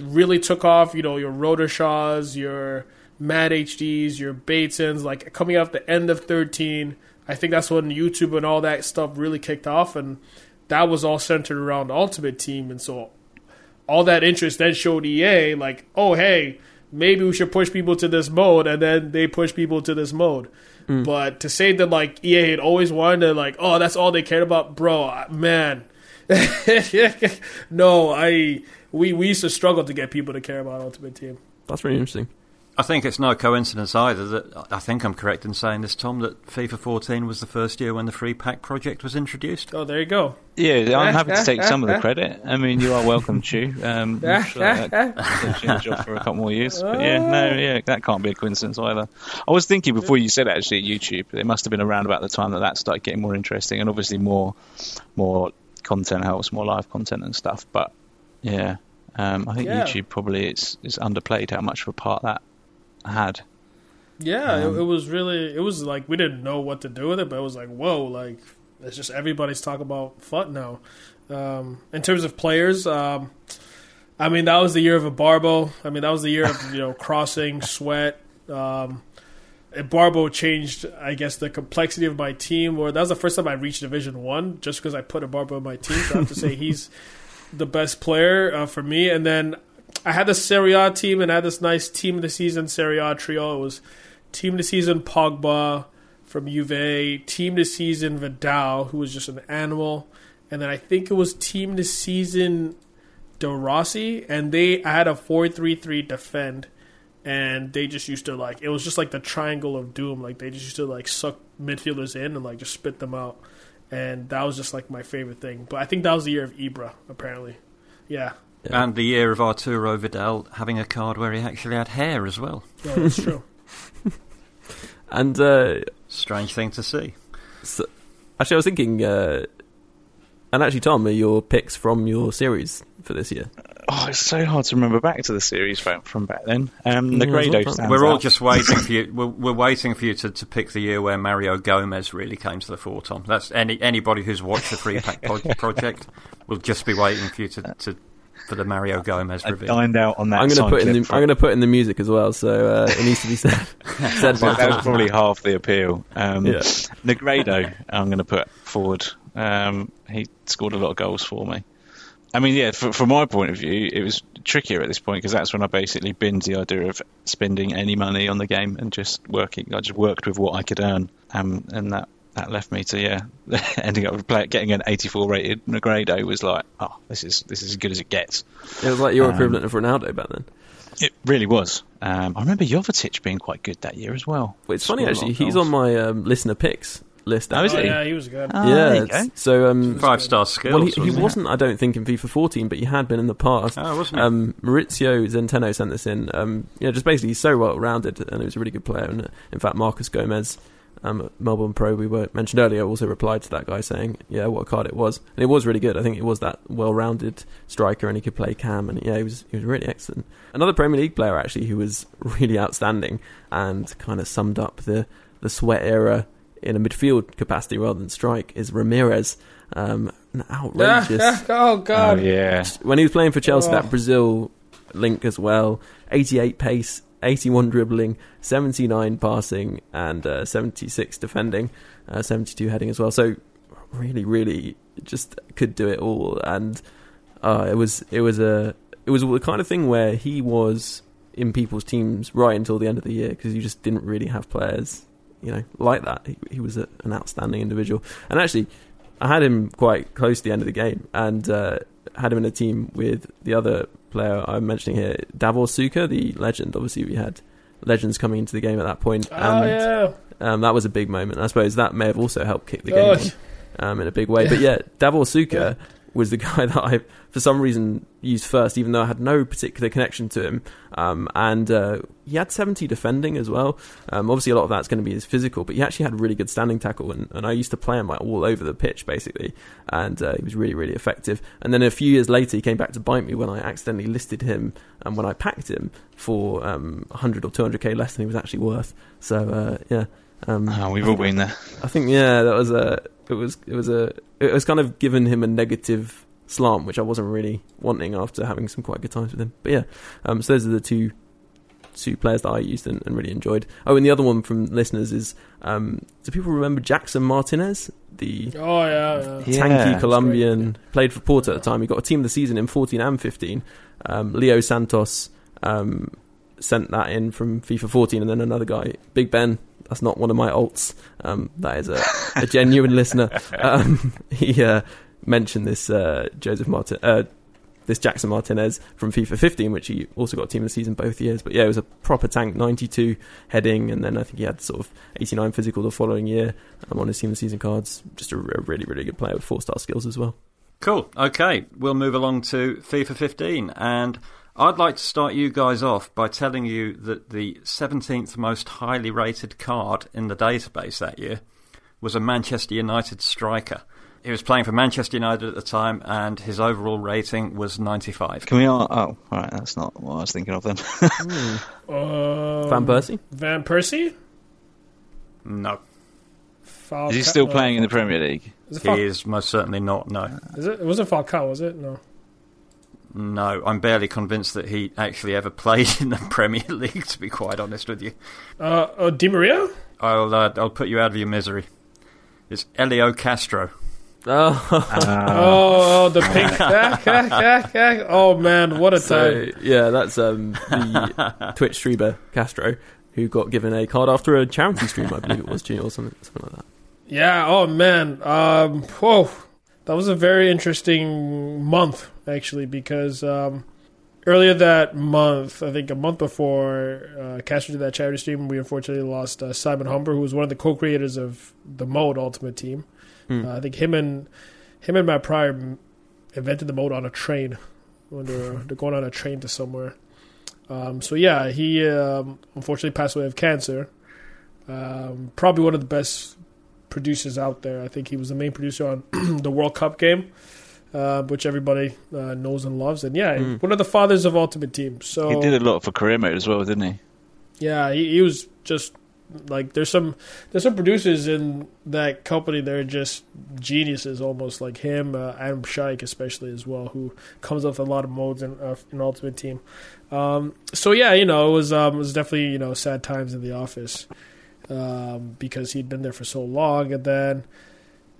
really took off. You know, your Rotorshaws, your Mad HDs, your Batesons, like coming off the end of 13. I think that's when YouTube and all that stuff really kicked off, and that was all centered around Ultimate Team. And so all that interest then showed EA like, oh hey, maybe we should push people to this mode, and then they push people to this mode. Mm. But to say that like EA had always wanted to like, oh, that's all they cared about, bro, man. *laughs* no, I we we used to struggle to get people to care about Ultimate Team. That's really interesting. I think it's no coincidence either that I think I'm correct in saying this, Tom, that FIFA 14 was the first year when the free pack project was introduced. Oh, there you go. Yeah, I'm happy to take some of the credit. I mean, you are welcome, Chu. Um, *laughs* I'm sure that gives you a job for a couple more years. But yeah, no, *laughs* yeah, that can't be a coincidence either. I was thinking before you said it, actually, YouTube, it must have been around about the time that that started getting more interesting, and obviously more, more content helps, more live content and stuff. But yeah, um, I think Yeah. YouTube probably is is underplayed how much of a part that had. Yeah, it, it was really it was like we didn't know what to do with it, but it was like whoa, like it's just everybody's talking about FUT now. Um, in terms of players, um, I mean that was the year of Ibarbo. I mean that was the year of *laughs* you know crossing, sweat. Um, Barbo changed, I guess, the complexity of my team. Or that was the first time I reached Division One, just because I put a Barbo in my team. So I have to say *laughs* he's the best player uh, for me. And then I had the Serie A team, and I had this nice team of the season Serie A trio. It was team of the season Pogba from Juve, team of the season Vidal, who was just an animal, and then I think it was team of the season De Rossi, and they I had a four three three defend, and they just used to like it was just like the triangle of doom. Like they just used to like suck midfielders in and like just spit them out, and that was just like my favorite thing. But I think that was the year of Ibra, apparently. Yeah, Yeah. And the year of Arturo Vidal having a card where he actually had hair as well. no, that's true. *laughs* And uh, Strange thing to see. so, actually, I was thinking, uh, and actually, Tom, are your picks from your series for this year? Oh, it's so hard to remember back to the series from, from back then. Um, Yeah, Negredo it's stands We're all out. just waiting for you. We're, we're waiting for you to, to pick the year where Mario Gomez really came to the fore, Tom. That's any anybody who's watched the Free Pack *laughs* project will just be waiting for you to, to for the Mario Gomez I reveal. dined out on that. I'm going to put in the from- I'm going to put in the music as well, so uh, it needs to be said. *laughs* said by That, that was probably half the appeal. Um, Yeah. Negredo, I'm going to put forward. Um, he scored a lot of goals for me. I mean, yeah, f- from my point of view, it was trickier at this point because that's when I basically binned the idea of spending any money on the game and just working. I just worked with what I could earn, um, and that, that left me to yeah, *laughs* ending up play, getting an 84 rated Negredo was like, oh, this is this is as good as it gets. It was like your Um, equivalent of Ronaldo back then. It really was. Um, I remember Jovetic being quite good that year as well. Well, it's funny Scored a actually. He's on my um, listener picks list. Oh, is Oh, he? yeah, he was good. Ah, yeah. there you go. So um, Five star skills. well, he, he wasn't it? wasn't. I don't think in FIFA 14, but he had been in the past. Oh, wasn't he? Um, Maurizio Zenteno sent this in. Um, yeah, just basically he's so well rounded, and he was a really good player. And uh, in fact, Marcus Gomez, um, Melbourne Pro, we were mentioned earlier, also replied to that guy saying, "Yeah, what a card it was." And it was really good. I think it was that well-rounded striker, and he could play cam, and yeah, he was he was really excellent. Another Premier League player actually who was *laughs* really outstanding and kind of summed up the the sweat era in a midfield capacity rather than strike is Ramires. Um, an outrageous oh *laughs* Oh god. yeah. when he was playing for Chelsea, Oh. that Brazil link as well. 88 pace, 81 dribbling, 79 passing, and uh, 76 defending, uh, 72 heading as well. So really, really, just could do it all. And uh, it was it was a it was the kind of thing where he was in people's teams right until the end of the year because you just didn't really have players, you know, like that. He, he was a, an outstanding individual, and actually. I had him quite close to the end of the game, and uh, had him in a team with the other player I'm mentioning here, Davor Suker, the legend. Obviously, we had legends coming into the game at that point, Oh and yeah. um, that was a big moment. I suppose that may have also helped kick the game Oh, on, um, in a big way. But yeah, Davor Suker *laughs* was the *laughs* guy that I, for some reason, used first, even though I had no particular connection to him. Um, and uh, he had 70 defending as well. Um, obviously, a lot of that's going to be his physical, but he actually had really good standing tackle. And, and I used to play him like all over the pitch, basically. And uh, he was really, really effective. And then a few years later, he came back to bite me when I accidentally listed him and when I packed him for um, 100 or 200k less than he was actually worth. So, uh, yeah. Um, Oh, we've all been there. I think yeah, that was a it was it was a it was kind of given him a negative slant, which I wasn't really wanting after having some quite good times with him. But yeah, um, so those are the two two players that I used and, and really enjoyed. Oh, and the other one from listeners is um, do people remember Jackson Martinez, the Oh yeah. yeah. Yeah, tanky that's Colombian, played for Porto at the time. He got a team of the season in 14 and 15. Um, Leo Santos um, sent that in from FIFA 14, and then another guy, Big Ben. That's not one of my alts. Um, that is a, a genuine listener. Um, *laughs* he uh, mentioned this uh, Joseph Martin, uh, this Jackson Martinez from FIFA 15, which he also got team of the season both years. But yeah, it was a proper tank, 92 heading, and then I think he had sort of 89 physical the following year um, on his team of the season cards. Just a, a really, really good player with four star skills as well. Cool. Okay, we'll move along to FIFA 15, and I'd like to start you guys off by telling you that the 17th most highly rated card in the database that year was a Manchester United striker. He was playing for Manchester United at the time, and his overall rating was 95. Can we? All, oh, all right. That's not what I was thinking of then. *laughs* Um, Van Persie? Van Persie. No, Falca- Is he still no, playing in the Premier League? Is it, he is most certainly not. No, is it? It wasn't Falcao, was it? No. No. I'm barely convinced that he actually ever played in the *laughs* Premier League. To be quite honest with you. Uh, oh, Di Maria. I'll uh, I'll put you out of your misery. It's Elio Castro. Oh, oh, *laughs* oh, the pink. Ah, ah, ah, ah. oh man, what a so time! yeah, that's um, the *laughs* Twitch streamer Castro who got given a card after a charity stream, I believe it was, Junior, or something, something like that. Yeah. Oh man. Um. Whoa. That was a very interesting month actually because um, earlier that month, I think a month before uh, Castro did that charity stream, we unfortunately lost uh, Simon Humber, who was one of the co-creators of the mode Ultimate Team. Hmm. Uh, I think him and him and Matt Pryor invented the mode on a train when they're they're going on a train to somewhere. Um, so yeah, he um, unfortunately passed away of cancer. Um, probably one of the best producers out there. I think he was the main producer on *clears throat* the World Cup game, uh, which everybody uh, knows and loves. And yeah, Mm. one of the fathers of Ultimate Team. So He did a lot for career mode as well, didn't he? yeah, he, he was just like there's some there's some producers in that company that are just geniuses, almost like him, uh, Adam Shaikh especially as well, who comes up with a lot of modes in, uh, in Ultimate Team. Um, so yeah, you know, it was um, it was definitely you know sad times in the office um, because he'd been there for so long, and then.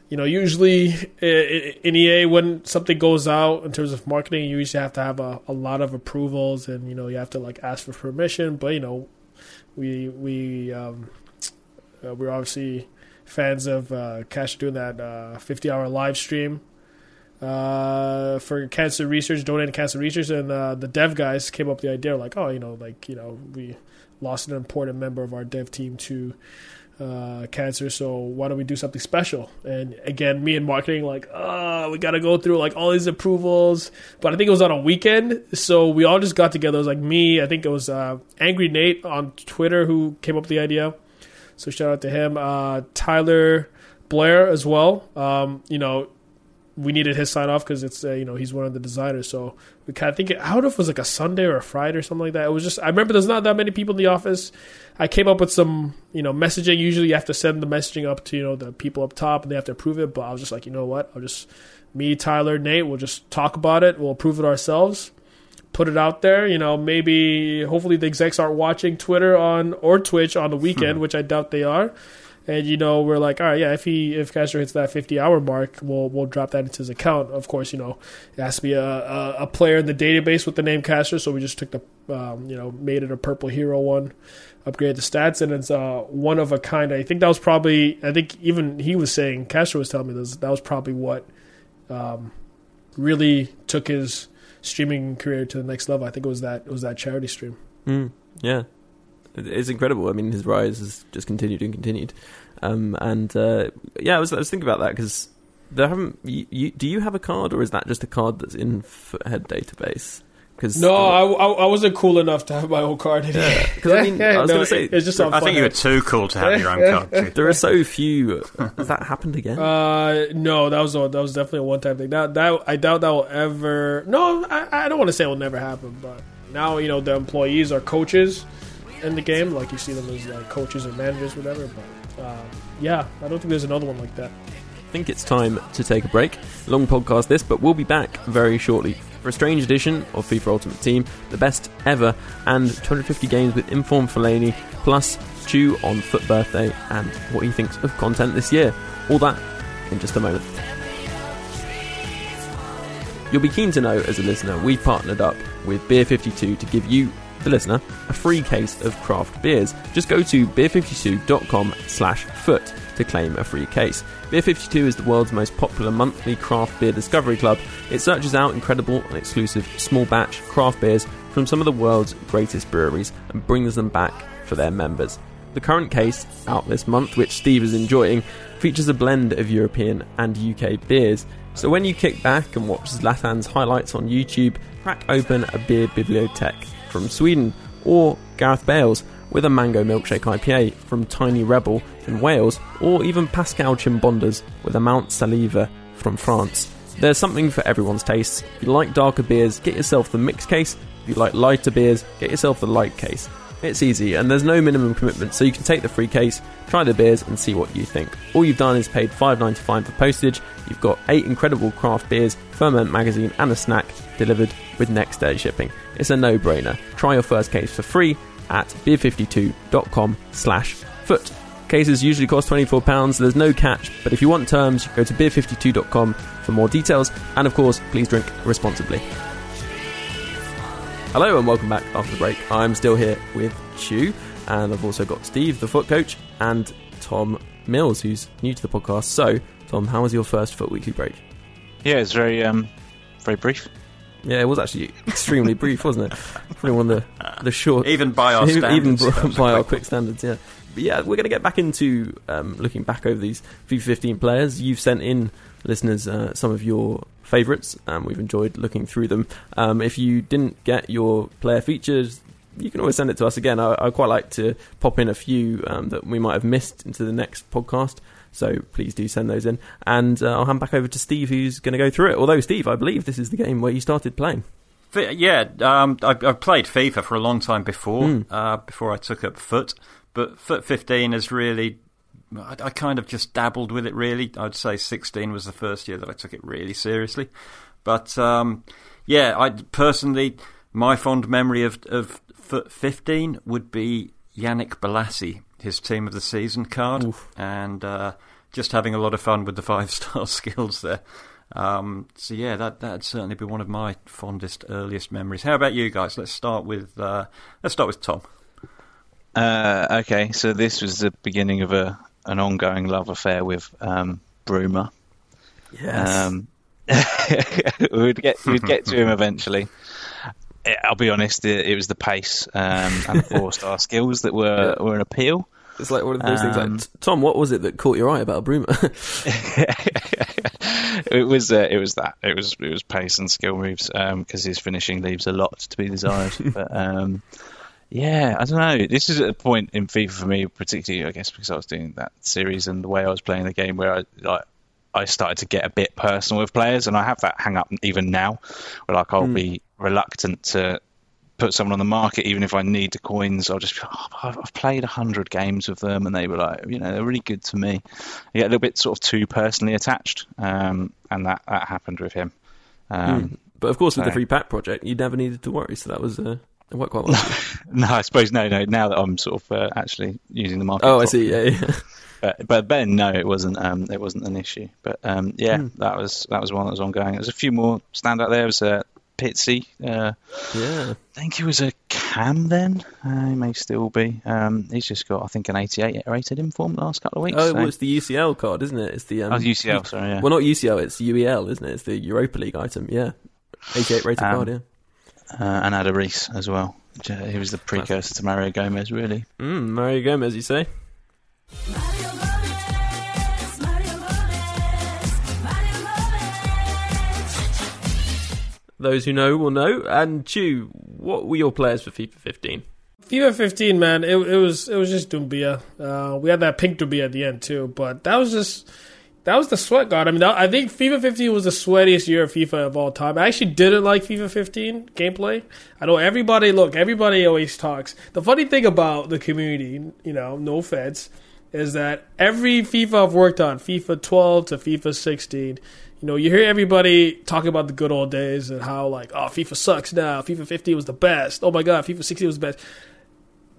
You know, usually i- i- in EA, when something goes out in terms of marketing, you usually have to have a, a lot of approvals, and you know you have to like ask for permission. But you know, we we um, uh, we're obviously fans of uh, Cash doing that uh, 50 hour live stream uh, for cancer research, donating cancer research, and uh, the dev guys came up with the idea like, oh, you know, like you know, we lost an important member of our dev team to uh, cancer, so why don't we do something special? And again, me and marketing like, oh, we got to go through like all these approvals, but I think it was on a weekend, so we all just got together. It was like me, I think it was uh, Angry Nate on Twitter who came up with the idea. So shout out to him. Uh, Tyler Blair as well. Um, you know, we needed his sign off because it's uh, you know he's one of the designers. So we kind of think I don't know if it was like a Sunday or a Friday or something like that. It was just I remember there's not that many people in the office. I came up with some you know messaging. Usually you have to send the messaging up to you know the people up top and they have to approve it. But I was just like you know what I'll just me Tyler Nate we'll just talk about it. We'll approve it ourselves. Put it out there, you know. Maybe, hopefully, the execs aren't watching Twitter on or Twitch on the weekend, which I doubt they are and you know we're like, all right, yeah, if he if Castro hits that 50 hour mark, we'll we'll drop that into his account. Of course, you know it has to be a, a, a player in the database with the name Castro, so we just took the um, you know made it a purple hero one, upgraded the stats, and it's uh, one of a kind. I think that was probably I think even he was saying Castro was telling me this that was probably what um, really took his streaming career to the next level. I think it was that it was that charity stream. Mm, yeah, it's incredible. I mean, his rise has just continued and continued. Um, and uh, yeah, I was, I was thinking about that because there haven't. You, you, do you have a card, or is that just a card that's in Futhead database? Because No, I, I, I wasn't cool enough to have my own card. Yeah, 'cause I mean, I was *laughs* gonna say- it's just on I think you were too cool to have your own card. *laughs* Chief. there are so few. Has that happened again? Uh, no, that was a, that was definitely a one time thing. That that I doubt that will ever. No, I, I don't want to say it will never happen, but now you know the employees are coaches in the game. Like you see them as like coaches or managers, whatever. But uh, yeah, I don't think there's another one like that. I think it's time to take a break. Long podcast this, but we'll be back very shortly for a strange edition of FIFA Ultimate Team, the best ever, and 250 games with Inform Fellaini, plus Chu on FUT Birthday and what he thinks of content this year. All that in just a moment. You'll be keen to know as a listener, we've partnered up with Beer 52 to give you, the listener, a free case of craft beers. Just go to beer52.com slash FUT to claim a free case. Beer 52 is the world's most popular monthly craft beer discovery club. It searches out incredible and exclusive small batch craft beers from some of the world's greatest breweries and brings them back for their members. The current case, out this month, which Steve is enjoying, features a blend of European and UK beers. So when you kick back and watch Zlatan's highlights on YouTube, crack open a beer bibliothèque from Sweden, or Gareth Bales with a mango milkshake IPA from Tiny Rebel in Wales, or even Pascal Chimbondas with a Mount Saliva from France. There's something for everyone's tastes. If you like darker beers, get yourself the mixed case. If you like lighter beers, get yourself the light case. It's easy, and there's no minimum commitment, so you can take the free case, try the beers, and see what you think. All you've done is paid $5.95 for postage. You've got eight incredible craft beers, Ferment magazine, and a snack delivered with next day shipping. It's a no-brainer. Try your first case for free at beer52.com slash FUT. Cases usually cost £24, there's no catch, but if you want terms, go to beer52.com for more details, and of course, please drink responsibly. Hello and welcome back after the break. I'm still here with Chu, and I've also got Steve, the FUT coach, and Tom Mills, who's new to the podcast. So, Tom, how was your first FUT weekly break? Yeah, it's very um, very brief. Yeah, it was actually extremely *laughs* brief, wasn't it? Probably one of the the short, Even by our even, *laughs* even standards, that *laughs* by a our quick quick standards. Yeah, but yeah, we're going to get back into um, looking back over these FIFA 15 players. You've sent in listeners uh, some of your favourites, and we've enjoyed looking through them. Um, if you didn't get your player features. You can always send it to us again. I, I quite like to pop in a few um, that we might have missed into the next podcast. So please do send those in. And uh, I'll hand back over to Steve, who's going to go through it. Although, Steve, I believe this is the game where you started playing. Yeah, um, I, I played FIFA for a long time before, Mm. uh, before I took up FUT. But FUT 15 is really, I, I kind of just dabbled with it really. I'd say 16 was the first year that I took it really seriously. But um, yeah, I personally, my fond memory of, of 15 would be Yannick Bolasie, his team of the season card, Oof. and uh, just having a lot of fun with the five *laughs* star skills there. Um, so yeah, that that'd certainly be one of my fondest, earliest memories. How about you guys? Let's start with uh, let's start with Tom. Uh, okay, so this was the beginning of a an ongoing love affair with um, Bruma. Um, *laughs* we'd get we'd get to him eventually. Eh, I'll be honest, it, it was the pace um, and the four star *laughs* skills that were Yeah. were an appeal. It's like one of those things. Um, Like, Tom, what was it that caught your eye about Bruma? *laughs* it was uh, it was that it was it was pace and skill moves because his finishing leaves a lot to be desired. but um, yeah, I don't know. This is a point in FIFA for me, particularly I guess because I was doing that series and the way I was playing the game, where I like I started to get a bit personal with players, and I have that hang up even now, where like I'll be reluctant to put someone on the market, even if I need the coins, I'll just be, oh, I've played a hundred games with them, and they were like, you know, they're really good to me. I get a little bit sort of too personally attached, um, and that that happened with him. Um, but of course, with the free pack project, you never needed to worry. So that was uh, it worked quite well. no, I suppose no, no. Now that I'm sort of uh, actually using the market, oh, I see. Yeah, yeah. *laughs* But but then no, it wasn't. Um, it wasn't an issue. But um, yeah, that was that was one that was ongoing. There's a few more stand out there. There was uh, Pizzi. Uh, yeah. I think he was a cam then. Uh, he may still be. Um, he's just got, I think, an 88 rated inform the last couple of weeks. Oh, so- well, it's the UCL card, isn't it? It's the um, Oh, UCL, sorry, yeah. Well, not UCL. It's UEL, isn't it? It's the Europa League item. Yeah. 88 rated Um, card, yeah. Uh, and Aduriz as well. He was the precursor to Mario Gomez, really. Mm, Mario Gomez, you say? Mario Gomez, Mario Gomez, Mario Gomez. Those who know will know. And Chu, what were your players for FIFA 15? FIFA 15, man, it, it was it was just Doumbia. Uh, we had that pink Doumbia at the end too, but that was just that was the sweat god. I mean, I think FIFA 15 was the sweatiest year of FIFA of all time. I actually didn't like FIFA 15 gameplay. I know everybody. Look, everybody always talks. The funny thing about the community, you know, no offense, is that every FIFA I've worked on, FIFA 12 to FIFA 16. You know, you hear everybody talking about the good old days and how like, oh, FIFA sucks now. FIFA 15 was the best. Oh my god, FIFA 16 was the best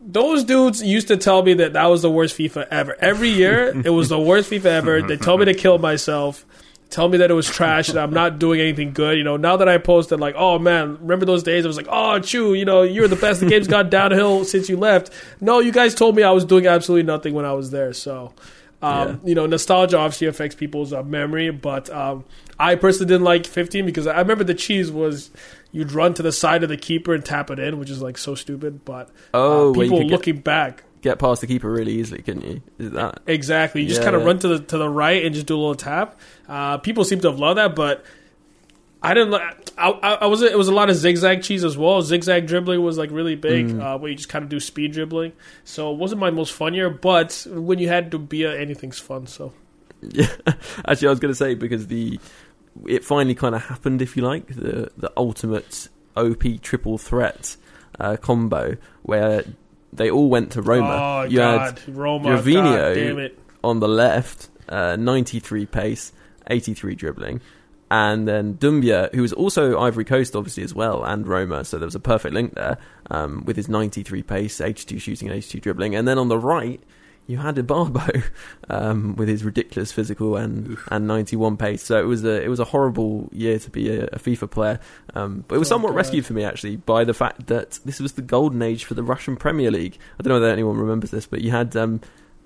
those dudes used to tell me that that was the worst FIFA ever. Every year, *laughs* it was the worst FIFA ever. They told me to kill myself. Tell me that it was trash and I'm not doing anything good. You know, now that I posted like, oh man, remember those days? I was like, oh, Chu, you know, you're the best. The game's gone downhill since you left. No, you guys told me I was doing absolutely nothing when I was there. So, um, you know, nostalgia obviously affects people's uh, memory, but um, I personally didn't like 15 because I remember the cheese was you'd run to the side of the keeper and tap it in, which is like so stupid. But Oh, uh, people could get- looking back, Get past the keeper really easily, couldn't you? Is that? exactly, you just kind of yeah. run to the to the right and just do a little tap. Uh, people seem to have loved that, but I didn't. I, I, I was. It was a lot of zigzag cheese as well. Zigzag dribbling was like really big, Mm. uh, where you just kind of do speed dribbling. So it wasn't my most fun year, but when you had to be anything's fun. So Yeah. *laughs* Actually, I was going to say because the it finally kind of happened, if you like, the the ultimate OP triple threat uh, combo where they all went to Roma. oh you god, had Roma, Gervinho god damn it. on the left, uh, 93 pace, 83 dribbling. And then Doumbia, who was also Ivory Coast, obviously, as well, and Roma, so there was a perfect link there um, with his 93 pace, 82 shooting, and 82 dribbling. And then on the right, you had Ibarbo *laughs* um, with his ridiculous physical and, and 91 pace. So it was a it was a horrible year to be a, a FIFA player, um, but it was Oh, somewhat God. rescued for me actually by the fact that this was the golden age for the Russian Premier League. I don't know whether anyone remembers this, but you had um,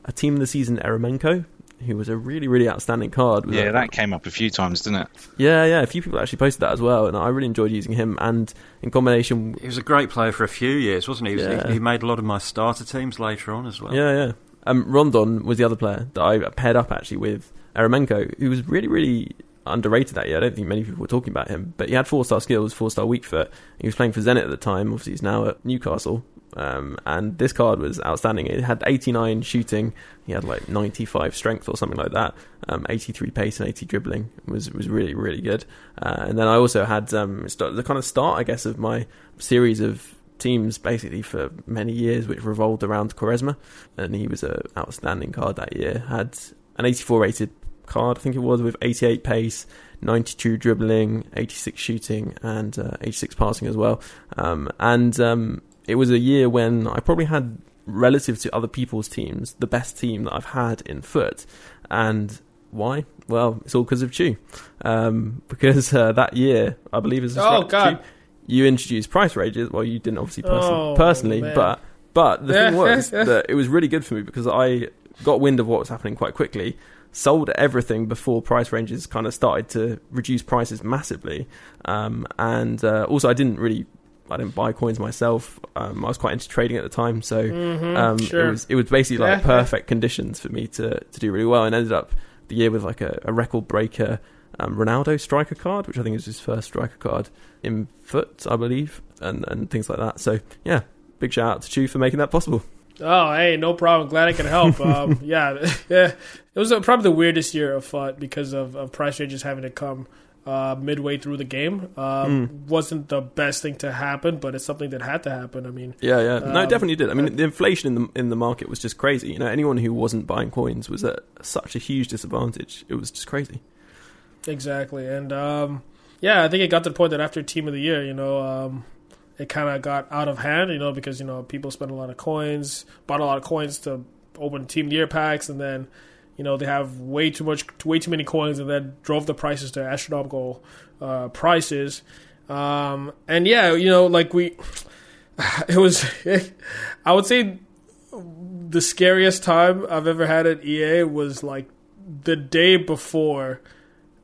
a team of the season Eremenko, who was a really really outstanding card. Yeah, a- that came up a few times, didn't it? yeah, yeah. A few people actually posted that as well, and I really enjoyed using him. And in combination, He was a great player for a few years, wasn't he? He, was, Yeah. he, he made a lot of my starter teams later on as well. yeah, yeah. Um, Rondon was the other player that I paired up actually with Eremenko, who was really really underrated that year. I don't think many people were talking about him, but he had four star skills, four star weak foot. He was playing for Zenit at the time. Obviously, he's now at Newcastle. Um, and this card was outstanding. It had 89 shooting. He had like 95 strength or something like that. Um, 83 pace and 80 dribbling It was was really really good. Uh, and then I also had um, the kind of start, I guess, of my series of teams basically for many years, which revolved around Quaresma, and he was an outstanding card that year. Had an 84 rated card, I think it was, with 88 pace, 92 dribbling, 86 shooting, and uh, 86 passing as well. Um, and um, it was a year when I probably had, relative to other people's teams, the best team that I've had in FUT. And why? Well, it's all because of Chu. Um, *laughs* because uh, that year, I believe is Oh, God. You introduced price ranges. Well, you didn't obviously person- Oh, personally, man. but but the thing *laughs* was that it was really good for me because I got wind of what was happening quite quickly, sold everything before price ranges kind of started to reduce prices massively, um, and uh, also I didn't really. I didn't buy coins myself. Um, I was quite into trading at the time, so Mhm, um, sure. it was it was basically like perfect conditions for me to, to do really well, and ended up the year with like a, a record breaker um, Ronaldo striker card, which I think is his first striker card in FUT, I believe, and and things like that. So yeah, big shout out to Chu for making that possible. Oh, hey, no problem. Glad I can help. *laughs* Um, yeah, *laughs* yeah. It was uh, probably the weirdest year of FUT because of, of price ranges having to come uh, midway through the game. Um, Hmm. Wasn't the best thing to happen, but it's something that had to happen. I mean, Yeah, yeah, no, it Um, definitely did. I mean, the inflation in the in the market was just crazy. You know, anyone who wasn't buying coins was at such a huge disadvantage. It was just crazy. Exactly. And um, yeah, I think it got to the point that after Team of the Year, you know, um, it kind of got out of hand, you know, because, you know, people spent a lot of coins, bought a lot of coins to open Team of the Year packs, and then, you know, they have way too much, way too many coins, and then drove the prices to astronomical uh, prices. Um, and yeah, you know, like we, *sighs* it was, *laughs* I would say the scariest time I've ever had at EA was like the day before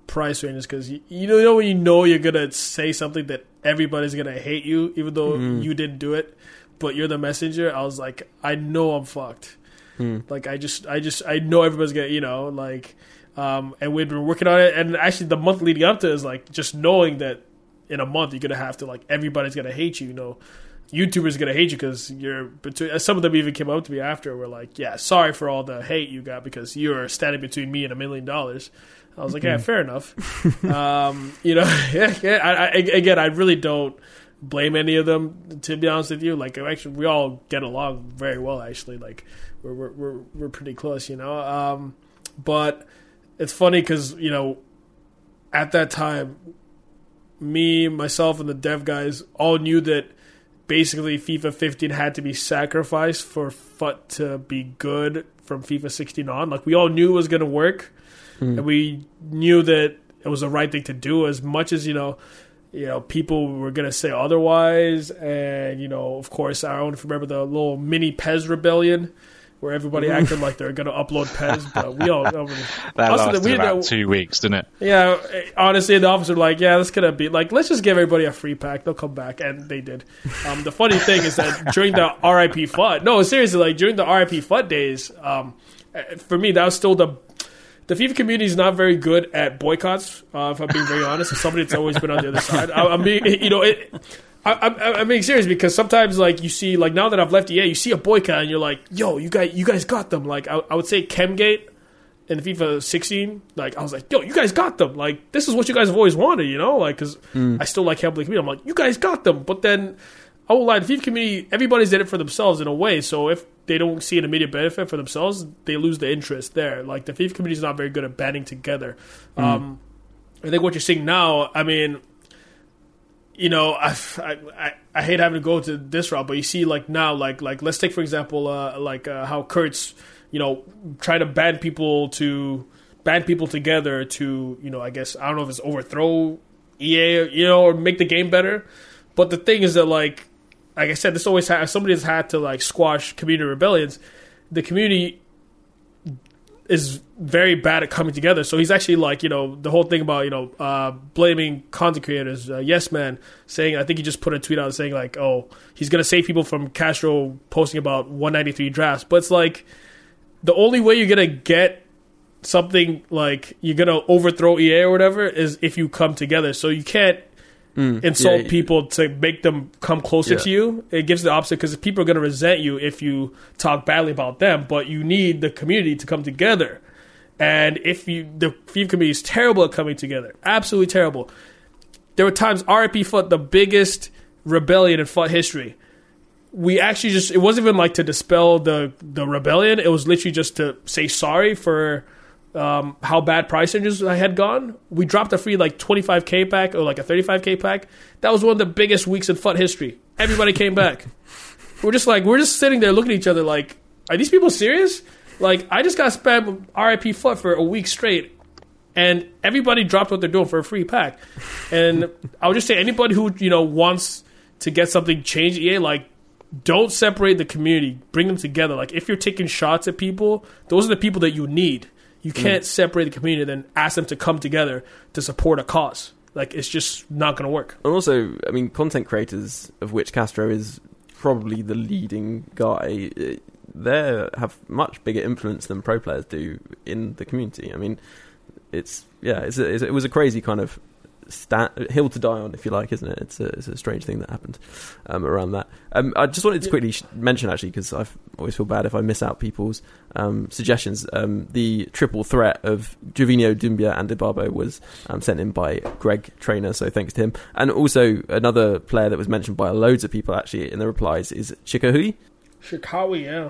price ranges because you, you know when you know you're gonna say something that everybody's gonna hate you, even though Mm. you didn't do it, but you're the messenger. I was like, I know I'm fucked. Hmm. Like I just, I just, I know everybody's gonna, you know, like, um, and we'd been working on it, and actually the month leading up to is like just knowing that in a month you're gonna have to like everybody's gonna hate you, you know. YouTubers gonna hate you because you're between. Some of them even came up to me after. Were like, "Yeah, sorry for all the hate you got because you're standing between me and a million dollars." I was like, "Yeah, fair enough." *laughs* um, you know, *laughs* yeah, yeah, I, I, again, I really don't blame any of them. To be honest with you, like actually, we all get along very well. Actually, like we're we're we're, we're pretty close, you know. Um, but it's funny because you know, at that time, me, myself, and the dev guys all knew that basically FIFA 15 had to be sacrificed for FUT to be good from FIFA 16 on. Like we all knew it was going to work, and we knew that it was the right thing to do. As much as you know, you know, people were going to say otherwise, and you know, of course, I don't remember the little mini PES rebellion. Where everybody acted like they're going to upload PES, but we all *laughs* That Also, lasted we- about two weeks, didn't it? yeah, honestly, the officer were like, yeah, this could have been like, let's just give everybody a free pack. They'll come back, and they did. Um, the funny *laughs* thing is that during the RIP FUT, no, seriously, like during the RIP FUT days, um, uh, for me, that was still the the FIFA community is not very good at boycotts. Uh, if I'm being very honest, as somebody that's always been on the other side, I, I'm being, you know, it. I, I'm, I'm being serious because sometimes, like you see, like now that I've left EA, you see a boycott and you're like, "Yo, you guys, you guys got them." Like I, I would say, Chemgate in the FIFA 16, like I was like, "Yo, you guys got them!" Like this is what you guys have always wanted, you know? Like because I still like Hellblade community. I'm like, "You guys got them," but then I won't lie, the FIFA community, everybody's in it for themselves in a way. So if they don't see an immediate benefit for themselves, they lose the interest there. Like the FIFA community is not very good at banding together. Um, I think what you're seeing now, I mean, you know, I, I, I hate having to go to this route, but you see, like now, like like let's take for example, uh, like uh, how Kurtz, you know, trying to ban people to band people together to, you know, I guess I don't know if it's overthrow EA, you know, or make the game better. But the thing is that, like, like I said, this always has somebody has had to like squash community rebellions. The community is very bad at coming together. So he's actually like, you know, the whole thing about, you know, uh, blaming content creators, uh, Yes Man, saying, I think he just put a tweet out saying, like, oh, he's going to save people from Castro posting about 193 drafts. But it's like, the only way you're going to get something like you're going to overthrow EA or whatever is if you come together. So you can't Mm. insult yeah. people to make them come closer Yeah. to you. It gives the opposite because people are going to resent you if you talk badly about them. But you need the community to come together. And if you the FIFA community is terrible at coming together, absolutely terrible. There were times RIP FUT the biggest rebellion in FUT history. We actually just it wasn't even like to dispel the the rebellion. It was literally just to say sorry for um, how bad price ranges I had gone. We dropped a free like 25k pack or like a 35k pack. That was one of the biggest weeks in FUT history. Everybody came back. *laughs* We're just like we're just sitting there looking at each other like, are these people serious? Like I just got spammed RIP FUT for a week straight, and everybody dropped what they're doing for a free pack. And I would just say anybody who you know wants to get something changed, EA like don't separate the community. Bring them together. Like if you're taking shots at people, those are the people that you need. You can't separate the community and then ask them to come together to support a cause. Like it's just not going to work. And also, I mean, content creators, of which Castro is probably the leading guy, eh, they have much bigger influence than pro players do in the community. I mean, it's yeah, it's a, it was a crazy kind of sta hill to die on, if you like, isn't it? It's a, it's a strange thing that happened um, around that. Um, I just wanted to quickly sh- mention actually because I always feel bad if I miss out people's um, suggestions. Um, the triple threat of Gervinho, Doumbia, and Ibarbo was um, sent in by Greg Trainer, so thanks to him. And also another player that was mentioned by loads of people actually in the replies is Chikhaoui. Chicago, yeah.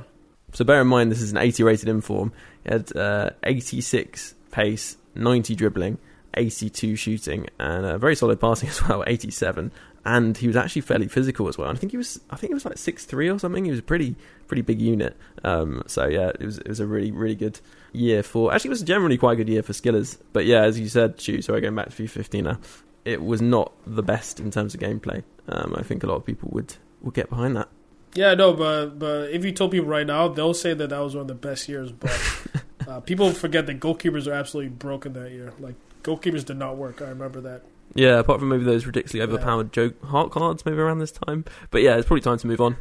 So bear in mind this is an 80 rated inform. He had uh, 86 pace, 90 dribbling, 82 shooting, and a very solid passing *laughs* as well, 87. And he was actually fairly physical as well. And I think he was, I think he was like 6'3 or something. He was a pretty, pretty big unit. Um, so yeah, it was, it was a really, really good year for. Actually, it was generally quite a good year for skillers. But yeah, as you said, Chu. Sorry, going back to FIFA now, it was not the best in terms of gameplay. Um, I think a lot of people would would get behind that. Yeah, no, but but if you told people right now, they'll say that that was one of the best years. But *laughs* uh, people forget that goalkeepers are absolutely broken that year. Like Goalkeepers did not work. I remember that. Yeah, apart from maybe those ridiculously overpowered joke Hart cards, maybe around this time. But yeah, it's probably time to move on.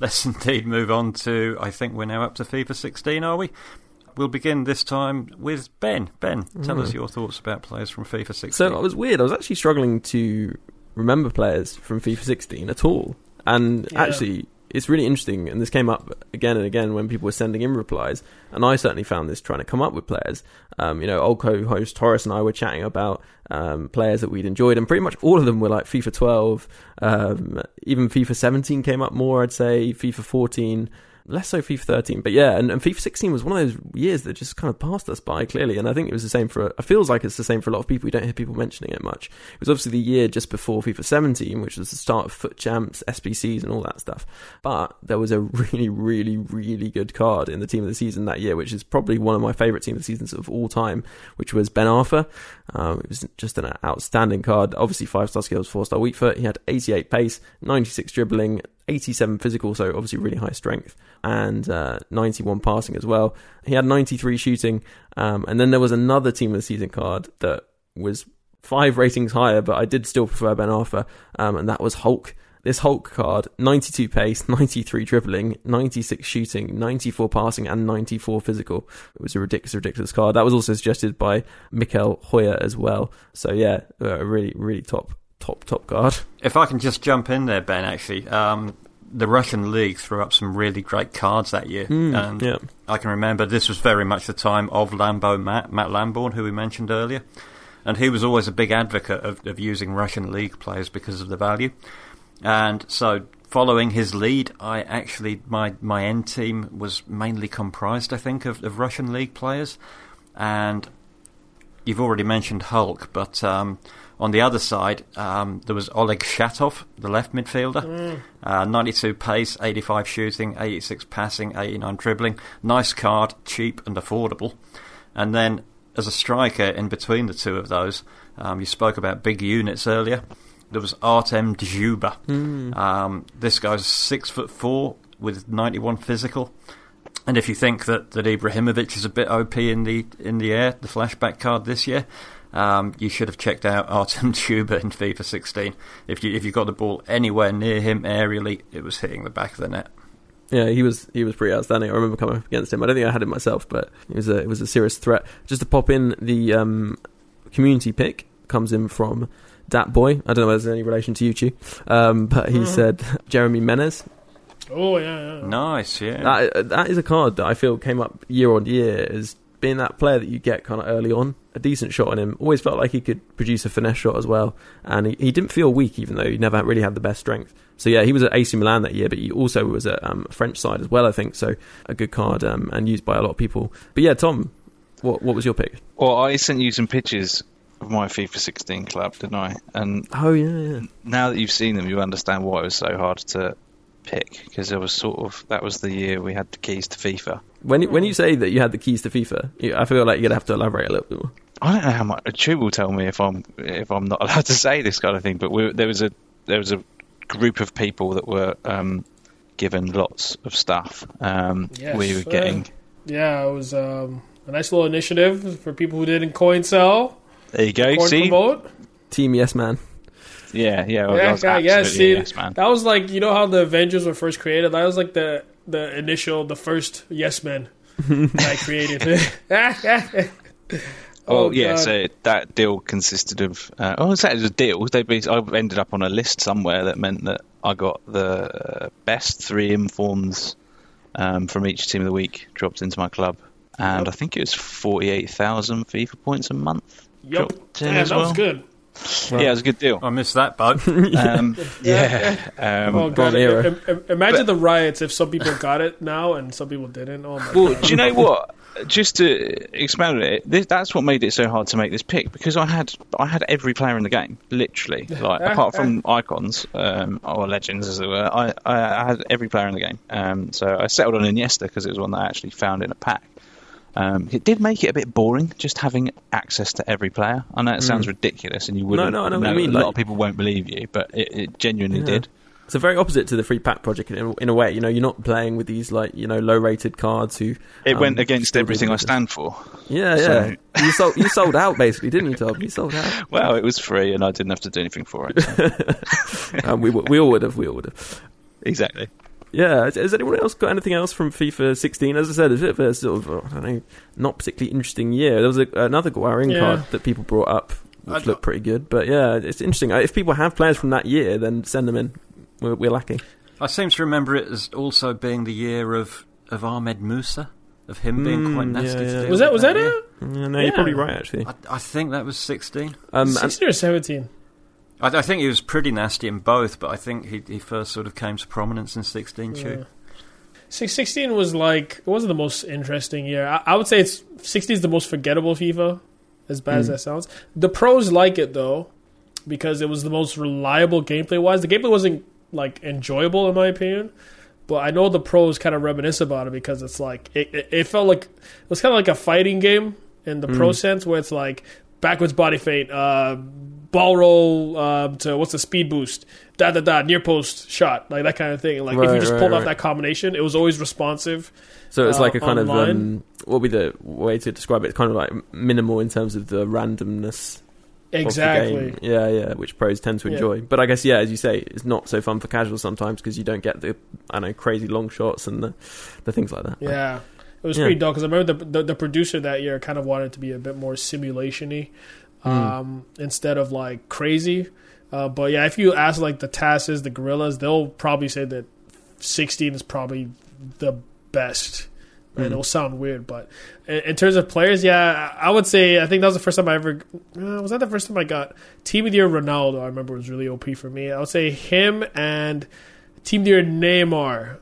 Let's *laughs* indeed move on to. I think we're now up to FIFA 16, are we? We'll begin this time with Ben. Ben, tell us hmm. your thoughts about players from FIFA 16. So I was weird. I was actually struggling to remember players from FIFA 16 at all. And Yeah. actually, it's really interesting. And this came up again and again when people were sending in replies. And I certainly found this trying to come up with players. Um, you know, old co-host Horace and I were chatting about um, players that we'd enjoyed, and pretty much all of them were like FIFA 12. Um, even FIFA 17 came up more. I'd say FIFA 14. Less so FIFA 13, but yeah, and, and FIFA 16 was one of those years that just kind of passed us by clearly, and I think it was the same for. It feels like it's the same for a lot of people. We don't hear people mentioning it much. It was obviously the year just before FIFA 17, which was the start of FUT champs, SBCs, and all that stuff. But there was a *laughs* really, really, really good card in the team of the season that year, which is probably one of my favourite team of the seasons of all time, which was Ben Arfa. Um, it was just an outstanding card. Obviously, five star skills, four star weak foot. He had 88 pace, 96 dribbling, 87 physical, so obviously really high strength, and uh, 91 passing as well. He had 93 shooting, um, and then there was another team of the season card that was five ratings higher, but I did still prefer Ben Arfa, um, and that was Hulk. This Hulk card, 92 pace, 93 dribbling, 96 shooting, 94 passing, and 94 physical. It was a ridiculous, ridiculous card. That was also suggested by Mikel Hoyer as well. So yeah, a really, really top, top, top guard. If I can just jump in there, Ben, actually. Um, the Russian league threw up some really great cards that year. and yeah. I can remember this was very much the time of Lambo Matt, Matt Lamborn, who we mentioned earlier. And he was always a big advocate of, of using Russian league players because of the value. And so, following his lead, I actually, my, my end team was mainly comprised, I think, of, of Russian league players. And you've already mentioned Hulk, but um, on the other side, um, there was Oleg Shatov, the left midfielder. Uh, 92 pace, 85 shooting, 86 passing, 89 dribbling. Nice card, cheap and affordable. And then, as a striker in between the two of those, um, you spoke about big units earlier. There was Artem Dzyuba. Um, this guy's six foot four with 91 physical. And if you think that, that Ibrahimovic is a bit OP in the in the air, the flashback card this year, um, you should have checked out *laughs* Artem Dzyuba in FIFA 16. If you if you got the ball anywhere near him aerially, it was hitting the back of the net. Yeah, he was he was pretty outstanding. I remember coming up against him. I don't think I had him myself, but it was a it was a serious threat. Just to pop in, the um, community pick comes in from Dat Boy. I don't know whether there's any relation to you, Chu, um, but he said *laughs* Jeremy Menez. Oh yeah, yeah. Nice, yeah. That that is a card that I feel came up year on year as being that player that you get kind of early on. A decent shot on him. Always felt like he could produce a finesse shot as well, and he, he didn't feel weak, even though he never really had the best strength. So yeah, he was at AC Milan that year, but he also was at um, French side as well, I think. So a good card um, and used by a lot of people. But yeah, Tom, what what was your pick? Well, I sent you some pictures of my FIFA 16 club, didn't I? And Oh yeah, yeah. now that you've seen them, you understand why it was so hard to pick because it was sort of that was the year we had the keys to FIFA. When you- when you say that you had the keys to FIFA, you, I feel like you're gonna have to elaborate a little bit more. I don't know how much. a Chu will tell me if I'm if I'm not *laughs* allowed to say this kind of thing. But we, there was a there was a group of people that were um, given lots of stuff. Um, Yes, we were uh, getting. Yeah, it was um, a nice little initiative for people who didn't coin sell, There you go. coin See, promote. Team Yes Man. Yeah, yeah. well, Yeah, was yeah, yeah. See, yes, man. that was like you know how the Avengers were first created. That was like the the initial, the first Yes Men *laughs* I created. Oh, *laughs* Oh, yeah, God. so that deal consisted of. Uh, oh, it was a deal. They I ended up on a list somewhere that meant that I got the best three informs um, from each team of the week dropped into my club, and Yep. I think it was forty-eight thousand FIFA points a month. Yup, dropped in man, as that was well. Yeah, it was a good deal. I missed that boat. *laughs* Um, yeah, um, Oh god, era. im- im- imagine But- the riots if some people got it now and some people didn't. Oh my Well, god. do you know what? Just to expand on it, this, that's what made it so hard to make this pick because I had I had every player in the game, literally. Like apart from icons um, or legends, as it were, I, I, I had every player in the game. Um, so I settled on Iniesta because it was one that I actually found in a pack. Um, it did make it a bit boring just having access to every player. I know it sounds ridiculous, and you wouldn't. no, no, I know what know, you mean, A lot of people won't believe you, but it, it genuinely Yeah. did. So very opposite to the free pack project in, in a way. You know, you're not playing with these like you know low rated cards who. It um, went against everything I stand for. Yeah, So- yeah. you sold you sold out basically, didn't you, Tom? You sold out. *laughs* Well, it was free, and I didn't have to do anything for it. so- *laughs* um, we we all would have. We all would have. exactly. Yeah. Has, has anyone else got anything else from FIFA 16? As I said, it's a bit of a sort of I don't know, not particularly interesting year. There was a, another Guarin Yeah. card that people brought up, which I'd- looked pretty good. But yeah, it's interesting. Uh, If people have players from that year, then send them in. We're, we're lacking. I seem to remember it as also being the year of, of Ahmed Musa, of him being Mm, quite nasty yeah. to deal Was that was that year. it? Yeah, no, Yeah. you're probably right actually. I, I think that was 16. Um, and- Sixteen or seventeen? I, I think he was pretty nasty in both, but I think he, he first sort of came to prominence in 16 Yeah. too. Six- 16 was like it wasn't the most interesting year. I, I would say it's 16 is the most forgettable FIFA. As bad as Mm. that sounds, the pros like it though because it was the most reliable gameplay wise. The gameplay wasn't like enjoyable in my opinion, but I know the pros kind of reminisce about it because it's like it, it, it felt like it was kind of like a fighting game in the pro Mm. sense where it's like backwards body feint, uh, ball roll uh, to what's the speed boost, da da da, near post shot, like that kind of thing. Like if you just right, pulled off that combination, it was always responsive. So it's uh, like a kind of um, what would be the way to describe it? It's kind of like minimal in terms of the randomness. Exactly. Of the game. Yeah, yeah, which pros tend to Yeah. enjoy. But I guess yeah, as you say, it's not so fun for casuals sometimes because you don't get the I don't know crazy long shots and the the things like that. Yeah. It was Yeah. pretty dull because I remember the, the the producer that year kind of wanted to be a bit more simulation-y Hmm. um, instead of like crazy. Uh, but yeah, if you ask like the Tasses, the Gorillas, they'll probably say that 16 is probably the best. And Mm. it'll sound weird, but in, in terms of players, yeah, I would say I think that was the first time I ever. Uh, was that the first time I got Team of the Year Ronaldo? I remember was really OP for me. I would say him and Team of the Year Neymar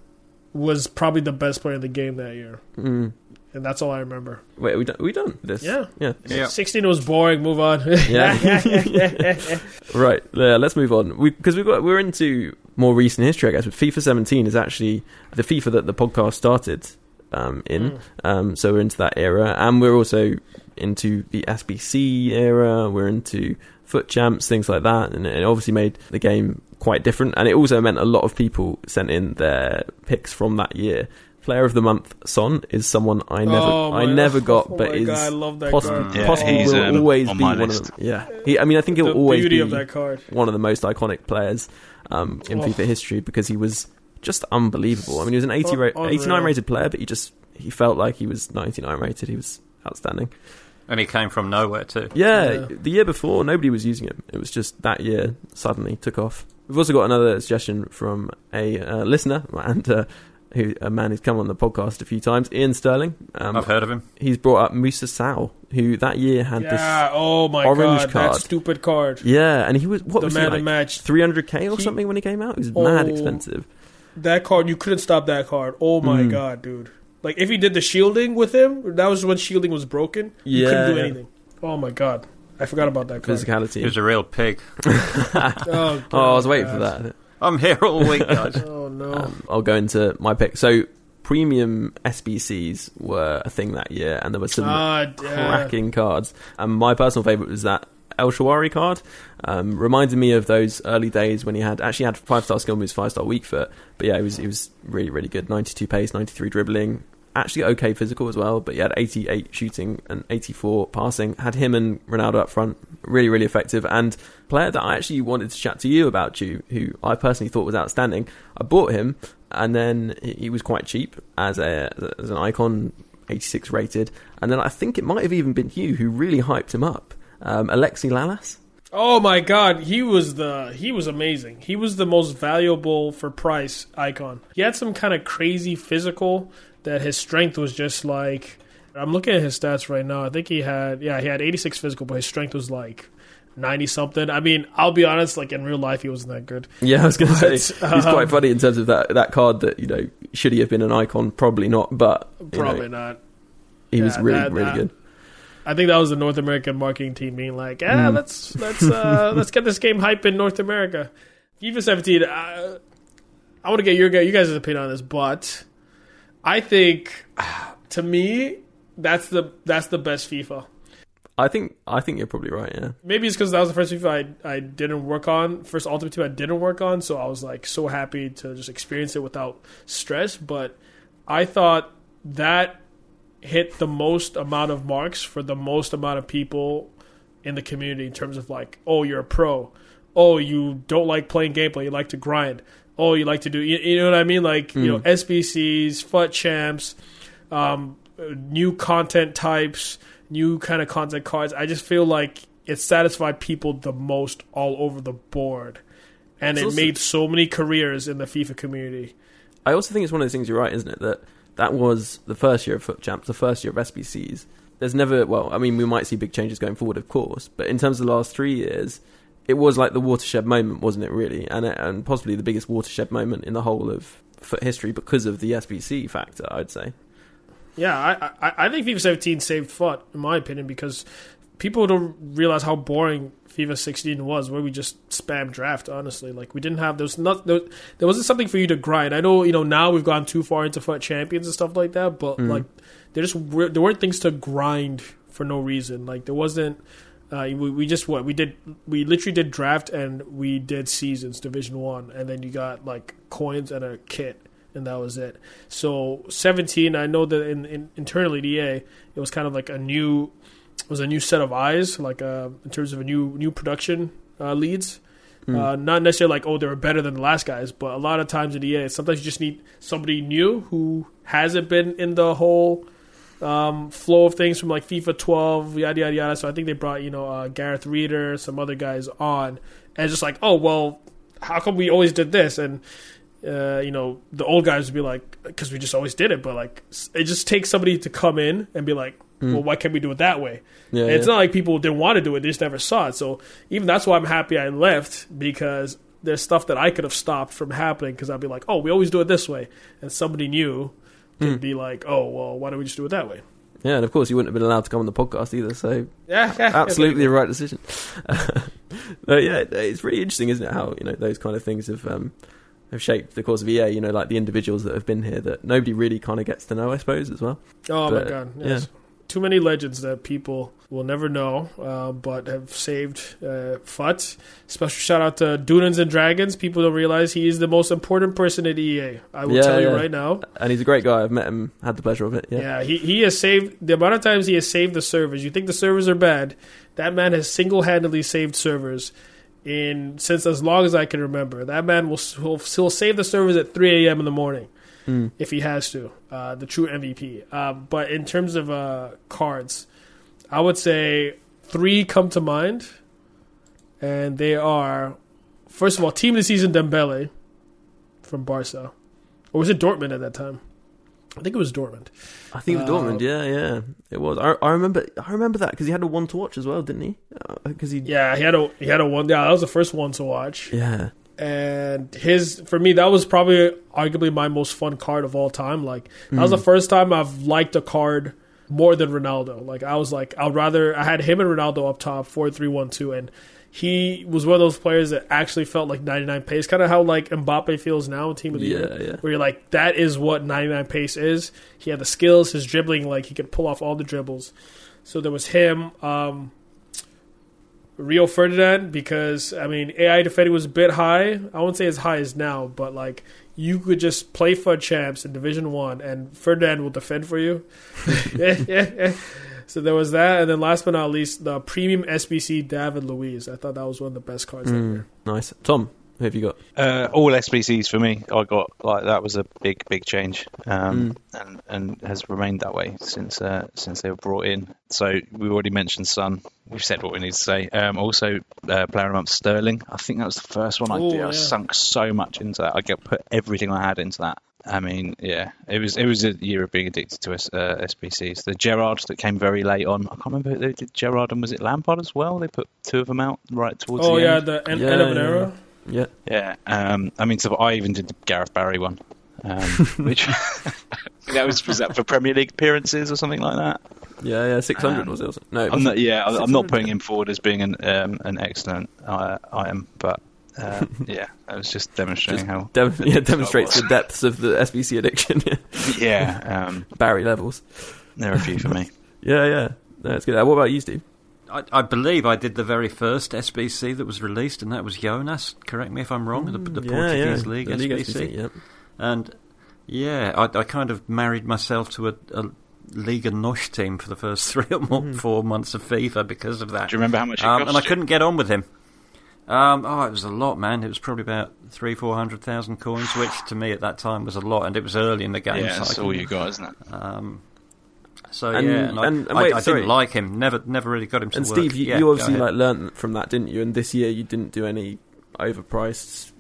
was probably the best player in the game that year, Mm. And that's all I remember. Wait, are we done? Are we done? This? Yeah. yeah. Yeah. 16 was boring. Move on. *laughs* Yeah. *laughs* Right. Yeah. Let's move on. We because we've got we're into more recent history, I guess. But FIFA 17 is actually the FIFA that the podcast started um, in. Mm. Um, so we're into that era, and we're also into the SBC era. We're into FUT champs, things like that, and it obviously made the game quite different. And it also meant a lot of people sent in their picks from that year. Player of the month, Son, is someone I never, *laughs* Oh I my- never got, oh but my is God, I love that possibly, card. Yeah, possibly he's, will um, always on be one list. of them. Yeah, he, I mean, I think he'll always beauty be of that card. one of the most iconic players um, in Oh. FIFA history because he was just unbelievable. I mean, he was an 80 ra- 89 rated player, but he just he felt like he was 99 rated. He was outstanding. And he came from nowhere too. Yeah, Yeah. the year before nobody was using him. It was just that year suddenly took off. We've also got another suggestion from a uh, listener and uh, who a man who's come on the podcast a few times, Ian Sterling. Um, I've heard of him. he's brought up Musa Sal, who that year had this Oh my orange god, card. that stupid card. Yeah, and he was what the was man he of like? match. 300k or He- something when he came out. It was mad Oh. expensive. That card, you couldn't stop that card. Oh my Mm. god, dude. Like if he did the shielding with him, that was when shielding was broken. You couldn't do anything. Oh my god, I forgot about that card. Physicality. He was a real pig. *laughs* Oh, Oh, I was waiting God. for that. I'm here all week, *laughs* guys. Oh no. Um, I'll go into my pick. So, premium SBCs were a thing that year, and there were some yeah. cracking cards. And my personal favourite was that El Shaarawy card. Um, reminded me of those early days when he had actually had five star skill moves, five star weak foot. But yeah, he was he was really really good. Ninety two pace, ninety three dribbling. Actually okay physical as well, but he had 88 shooting and 84 passing. Had him and Ronaldo up front, really really effective. And player that I actually wanted to chat to you about, you who I personally thought was outstanding. I bought him, and then he was quite cheap as a as an icon, 86 rated. And then I think it might have even been you who really hyped him up, um, Alexi Lalas. Oh my god, he was the he was amazing. He was the most valuable for price icon. He had some kind of crazy physical that his strength was just like I'm looking at his stats right now. I think he had yeah, he had 86 physical, but his strength was like 90 something. I mean, I'll be honest, like in real life he wasn't that good. Yeah, I was going to say But, he's quite um, funny in terms of that that card. That you know, should he have been an icon? Probably not, but you know, Probably not. he was really that- really that- good. I think that was the North American marketing team being like, "Yeah, Mm. let's let's uh, *laughs* let's get this game hype in North America." FIFA 17. Uh, I want to get your guy- you guys' opinion on this, but I think to me that's the that's the best FIFA. I think I think you're probably right. Yeah. maybe it's because that was the first FIFA I, I didn't work on, first Ultimate Team I didn't work on, so I was like so happy to just experience it without stress. But I thought that hit the most amount of marks for the most amount of people in the community in terms of like, oh, you're a pro, oh, you don't like playing gameplay, you like to grind, oh, you like to do, you, you know what I mean? Like, you know, SBCs, FUT champs, um, new content types, new kind of content cards. I just feel like it satisfied people the most all over the board. And It's it also- made so many careers in the FIFA community. I also think it's one of those things. You're right, isn't it? That that was the first year of FUT Champs, the first year of SBCs. There's never, well, I mean, we might see big changes going forward, of course, but in terms of the last three years, it was like the watershed moment, wasn't it? Really, and it, and possibly the biggest watershed moment in the whole of FUT history because of the SBC factor. I'd say. Yeah, I, I I think FIFA 17 saved FUT, in my opinion because people don't realize how boring FIFA 16 was, where we just spam draft. Honestly, like we didn't have was not there, there wasn't something for you to grind. I know you know now we've gone too far into FUT champions and stuff like that, but mm-hmm. like there just there weren't things to grind for no reason. Like there wasn't. Uh, we, we just what we did we literally did draft and we did seasons division one and then you got like coins and a kit and that was it. So 17 i know that in, in internally at ea it was kind of like a new it was a new set of eyes like uh, in terms of a new new production uh, leads. Uh, not necessarily like oh they were better than the last guys but a lot of times at ea sometimes you just need somebody new who hasn't been in the whole um, flow of things from like FIFA 12, yada yada yada. So I think they brought you know uh, Gareth Reeder, some other guys on, and just like, oh well, how come we always did this? And uh, you know the old guys would be like, because we just always did it. But like, it just takes somebody to come in and be like, well, why can't we do it that way? Yeah, And it's yeah. not like people didn't want to do it; they just never saw it. So even that's why I'm happy I left because there's stuff that I could have stopped from happening because I'd be like, oh, we always do it this way, and somebody new could be like, oh, well, why don't we just do it that way? Yeah, and of course you wouldn't have been allowed to come on the podcast either. So *laughs* Yeah, yeah, *laughs* absolutely the right decision. *laughs* but yeah, it's really interesting, isn't it? How you know those kind of things have um, have shaped the course of EA. You know, like the individuals that have been here that nobody really kind of gets to know, I suppose, as well. Oh But, my god, yes. Too many legends that people will never know, uh, but have saved uh, FUT. Special shout out to Dunans and Dragons. People don't realize he is the most important person at EA. I will Yeah, tell you yeah. right now. And he's a great guy. I've met him, had the pleasure of it. Yeah, Yeah, he, he has saved the amount of times he has saved the servers. You think the servers are bad? That man has single handedly saved servers in since as long as I can remember. That man will will, will save the servers at 3 a.m. in the morning if he has to. Uh, the true MVP. Um, but in terms of uh, cards, I would say three come to mind, and they are first of all team of the season Dembele from Barca, or was it Dortmund at that time? I think it was Dortmund. I think it was Uh, Dortmund. Yeah, yeah, it was. I, I remember. I remember that because he had a one to watch as well, didn't he? Because he. Yeah, he had a he had a one. Yeah, that was the first one to watch. Yeah. And his for me that was probably arguably my most fun card of all time. Like that was the first time i've liked a card more than ronaldo. Like i was like i'd rather i had him and ronaldo up top 4-3-1-2 and he was one of those players that actually felt like 99 pace kind of how like mbappe feels now in team of the Yeah, year yeah. where you're like that is what 99 pace is. He had the skills his dribbling like he could pull off all the dribbles. So there was him um Rio Ferdinand because I mean AI defending was a bit high. I won't say as high as now, but like you could just play for champs in Division One and Ferdinand will defend for you. *laughs* *laughs* So there was that, and then last but not least, the premium SBC David Luiz. I thought that was one of the best cards year. Hmm, nice. Tom, who have you got? Uh, all SBCs for me. I got like that was a big, big change, um, and and has remained that way since uh, since they were brought in. So we already mentioned Son. We've said what we need to say. Um, also, uh, player of the month Sterling. I think that was the first one I Oh, did. I yeah. sunk so much into that. I get put everything I had into that. I mean, yeah, it was it was a year of being addicted to S- uh, SBCs. The Gerard that came very late on. I can't remember who they did Gerard and was it Lampard as well? They put two of them out right towards Oh the yeah, end. the end, Yeah, end of an yeah, era. Yeah. Yeah, um, I mean, so I even did the Gareth Barry one, um, *laughs* which *laughs* that was was that for Premier League appearances or something like that. Yeah, yeah. Six hundred Um, was it? No, it I'm wasn't. yeah, I'm not putting him forward as being an um, an excellent uh, item, but uh, *laughs* yeah, that was just demonstrating how Dem- yeah, demonstrates the depths of the SBC addiction. yeah, um, Barry levels. there are a few for me. Yeah, yeah. No, That's good. Uh, what about you, Steve? I, I believe I did the very first SBC that was released, and that was Jonas. Correct me if I'm wrong. the, the Mm, yeah, Portuguese yeah. league The League SBC. SBC, yeah. And yeah, I, I kind of married myself to a, a Liga NOS team for the first *laughs* three or more, Mm. four months of FIFA because of that. Do you remember how much it Um, cost and I couldn't get on with him. Um, oh, it was a lot, man. It was probably about three, four hundred thousand coins, which to me at that time was a lot, and it was early in the game. Yeah, that's all you got, isn't it? Um, so And- yeah, and I, and- and I- wait, I, sorry. didn't like him. Never, never really got him to And work. Steve, you, Yeah, you obviously like learned from that, didn't you? And this year you didn't do any overpriced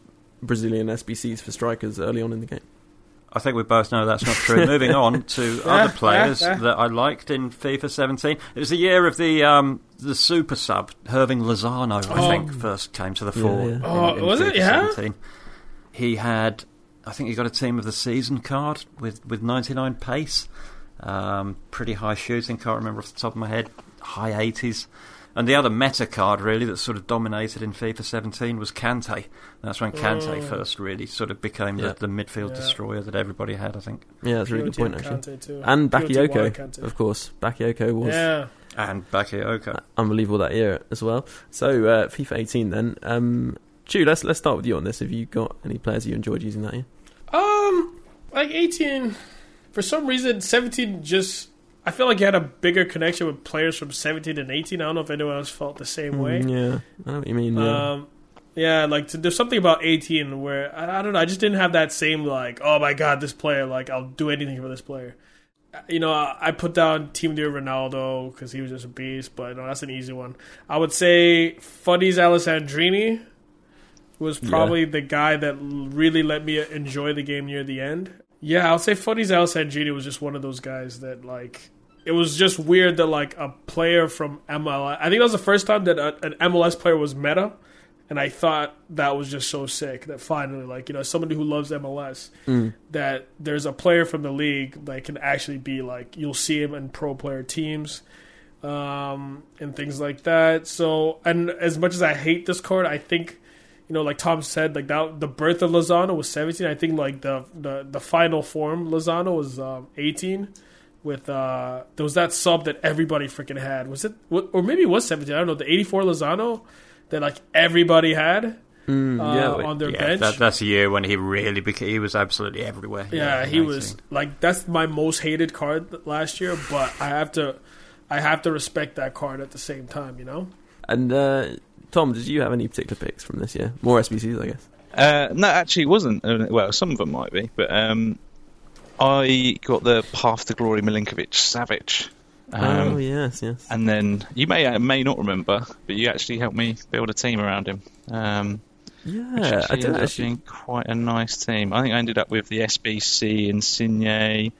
Brazilian SBCs for strikers early on in the game. I think we both know that's not true. Moving on *laughs* to other players *laughs* that I liked in FIFA 17. It was the year of the um, the super sub, Hirving Lozano, I Oh. think, first came to the fore. yeah. in- Oh, in was it? Yeah? 17. He had, I think he got a team of the season card with, with 99 pace. Um, pretty high shooting, can't remember off the top of my head. High 80s. And the other meta card, really, that sort of dominated in FIFA 17 was Kante. That's when Kante Oh. first really sort of became Yeah. the, the midfield Yeah. destroyer that everybody had, I think. Yeah, that's a really good point, actually. Kante too. And Bakayoko, of course. Bakayoko was Yeah. And Bakayoko. unbelievable that year as well. So uh, FIFA 18 then. Um, Chu, let's let's start with you on this. Have you got any players you enjoyed using that year? Um, like 18, for some reason, 17 just. I feel like he had a bigger connection with players from 17 and 18. I don't know if anyone else felt the same way. Mm, yeah, I know what you mean. Yeah. Um, yeah, like to, there's something about 18 where I, I don't know. I just didn't have that same like, oh my god, this player. Like I'll do anything for this player. Uh, You know, I, I put down Team Dear Ronaldo because he was just a beast, but no, that's an easy one. I would say FUTTIES Alessandrini was Yeah. probably the guy that really let me enjoy the game near the end. Yeah, I'll say FUTTIES Alessandrini was just one of those guys that like it was just weird that like a player from MLS. I think that was the first time that a, an MLS player was meta, and I thought that was just so sick that finally, like you know, somebody who loves MLS, that there's a player from the league that can actually be like you'll see him in pro player teams, um, and things like that. So, and as much as I hate this card, I think. You know, like Tom said, like that, the birth of Lozano was 17. I think like the the, the final form Lozano was um, 18 with uh there was that sub that everybody freaking had. Was it or maybe it was 17. I don't know. The 84 Lozano that like everybody had Mm, uh, yeah, on their Yeah, bench. that, that's a year when he really became. He was absolutely everywhere. yeah, in he was like that's my most hated card last year, but I have to I have to respect that card at the same time, you know? And uh, Tom, did you have any particular picks from this year? More SBCs, I guess. Uh, no, actually, it wasn't. Uh, Well, some of them might be, but um, I got the Path to Glory Milinkovic Savic. Um, oh yes, yes. And then you may uh, may not remember, but you actually helped me build a team around him. Um, Yeah, I did actually. quite a nice team. I think I ended up with the SBC, Insigne,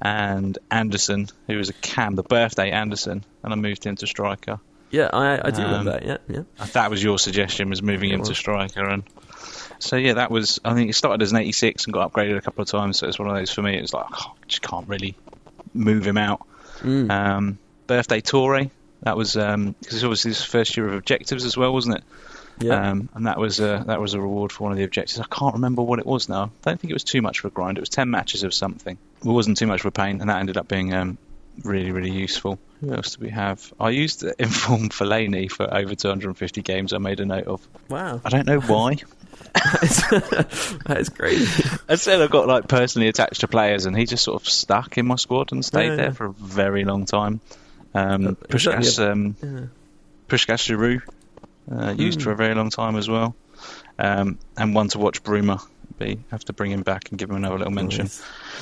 and Anderson, who was a cam, the birthday Anderson, and I moved him to striker. Yeah, I, I do Um, remember that. Yeah, yeah. Uh, That was your suggestion, was moving him to striker, and so yeah, that was. I think it started as an 86 and got upgraded a couple of times. So it's one of those for me. It was like oh, just can't really move him out. Mm. Um, birthday Torre. That was because it's obviously his first year of objectives as well, wasn't it? yeah. Um, and that was a, that was a reward for one of the objectives. I can't remember what it was now. I don't think it was too much of a grind. It was ten matches of something. It wasn't too much of a pain, and that ended up being um, really really useful. Who else do we have? I used *laughs* Inform Fellaini for over 250 games. I made a note of. wow, I don't know why. *laughs* *laughs* that is crazy. I said I got like personally attached to players, and he just sort of stuck in my squad and stayed Yeah, there yeah. for a very long time. Um, Uh, is that Puskas, um, Yeah. Giroud, uh, used Mm. for a very long time as well, um, and one to watch Bruma. Be have to bring him back and give him another little mention.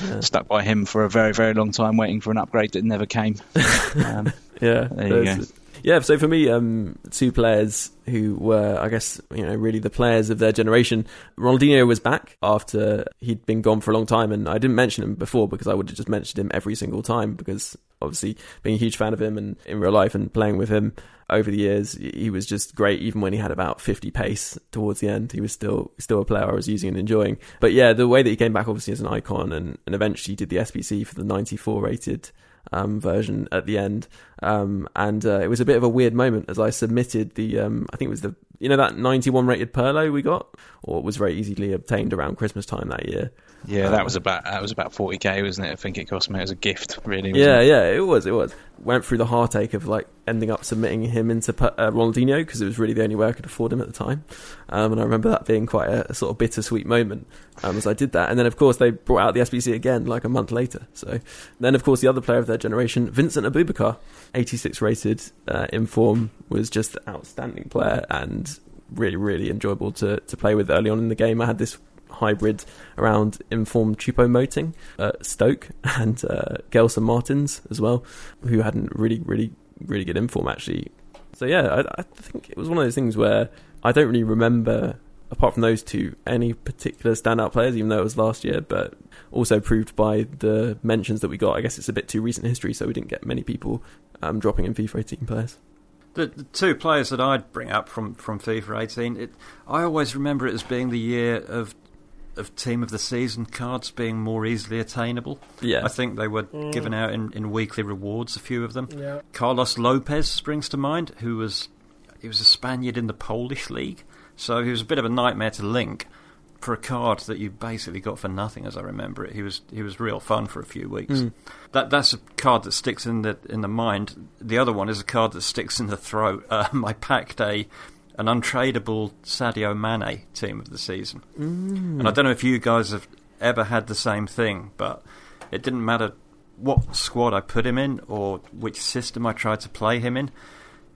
Yeah. Stuck by him for a very very long time, waiting for an upgrade that never came. *laughs* um, Yeah, There you go. Yeah, so for me, um, two players who were, I guess, you know, really the players of their generation. Ronaldinho was back after he'd been gone for a long time, and I didn't mention him before because I would have just mentioned him every single time because obviously being a huge fan of him and in real life and playing with him over the years, he was just great. Even when he had about 50 pace towards the end, he was still still a player I was using and enjoying. But yeah, the way that he came back obviously as an icon and, and eventually did the SBC for the 94 rated um, version at the end. Um, and uh, it was a bit of a weird moment as I submitted the, um, I think it was the, you know, that 91 rated Pirlo we got, or it was very easily obtained around Christmas time that year. Yeah, Um, that was about that was about forty k, wasn't it? I think it cost me as a gift, really. Yeah, it? yeah, it was, it was. Went through the heartache of like ending up submitting him into uh, Ronaldinho because it was really the only way I could afford him at the time. Um, and I remember that being quite a, a sort of bittersweet moment um, as I did that. And then, of course, they brought out the SBC again like a month later. So then, of course, the other player of their generation, Vincent Aboubakar, 86 rated uh, in form, was just an outstanding player and really, really enjoyable to, to play with early on in the game. I had this hybrid around informed Choupo Moting, uh, Stoke, *laughs* and uh, Gelson Martins as well, who hadn't really, really, really good inform actually. So yeah, I, I think it was one of those things where I don't really remember, apart from those two, any particular standout players, even though it was last year. But also proved by the mentions that we got. I guess it's a bit too recent history, so we didn't get many people um, dropping in FIFA 18 players. The, the two players that I'd bring up from, from FIFA 18, it, I always remember it as being the year of of team of the season cards being more easily attainable. Yeah, I think they were given out in, in weekly rewards, a few of them. Yeah. Carlos Lopez springs to mind, who was he was a Spaniard in the Polish league, so he was a bit of a nightmare to link for a card that you basically got for nothing, as I remember it. He was he was real fun for a few weeks. Mm. That that's a card that sticks in the in the mind. The other one is a card that sticks in the throat. Uh, *laughs* my pack day. An untradeable Sadio Mane team of the season, and I don't know if you guys have ever had the same thing, but it didn't matter what squad I put him in or which system I tried to play him in.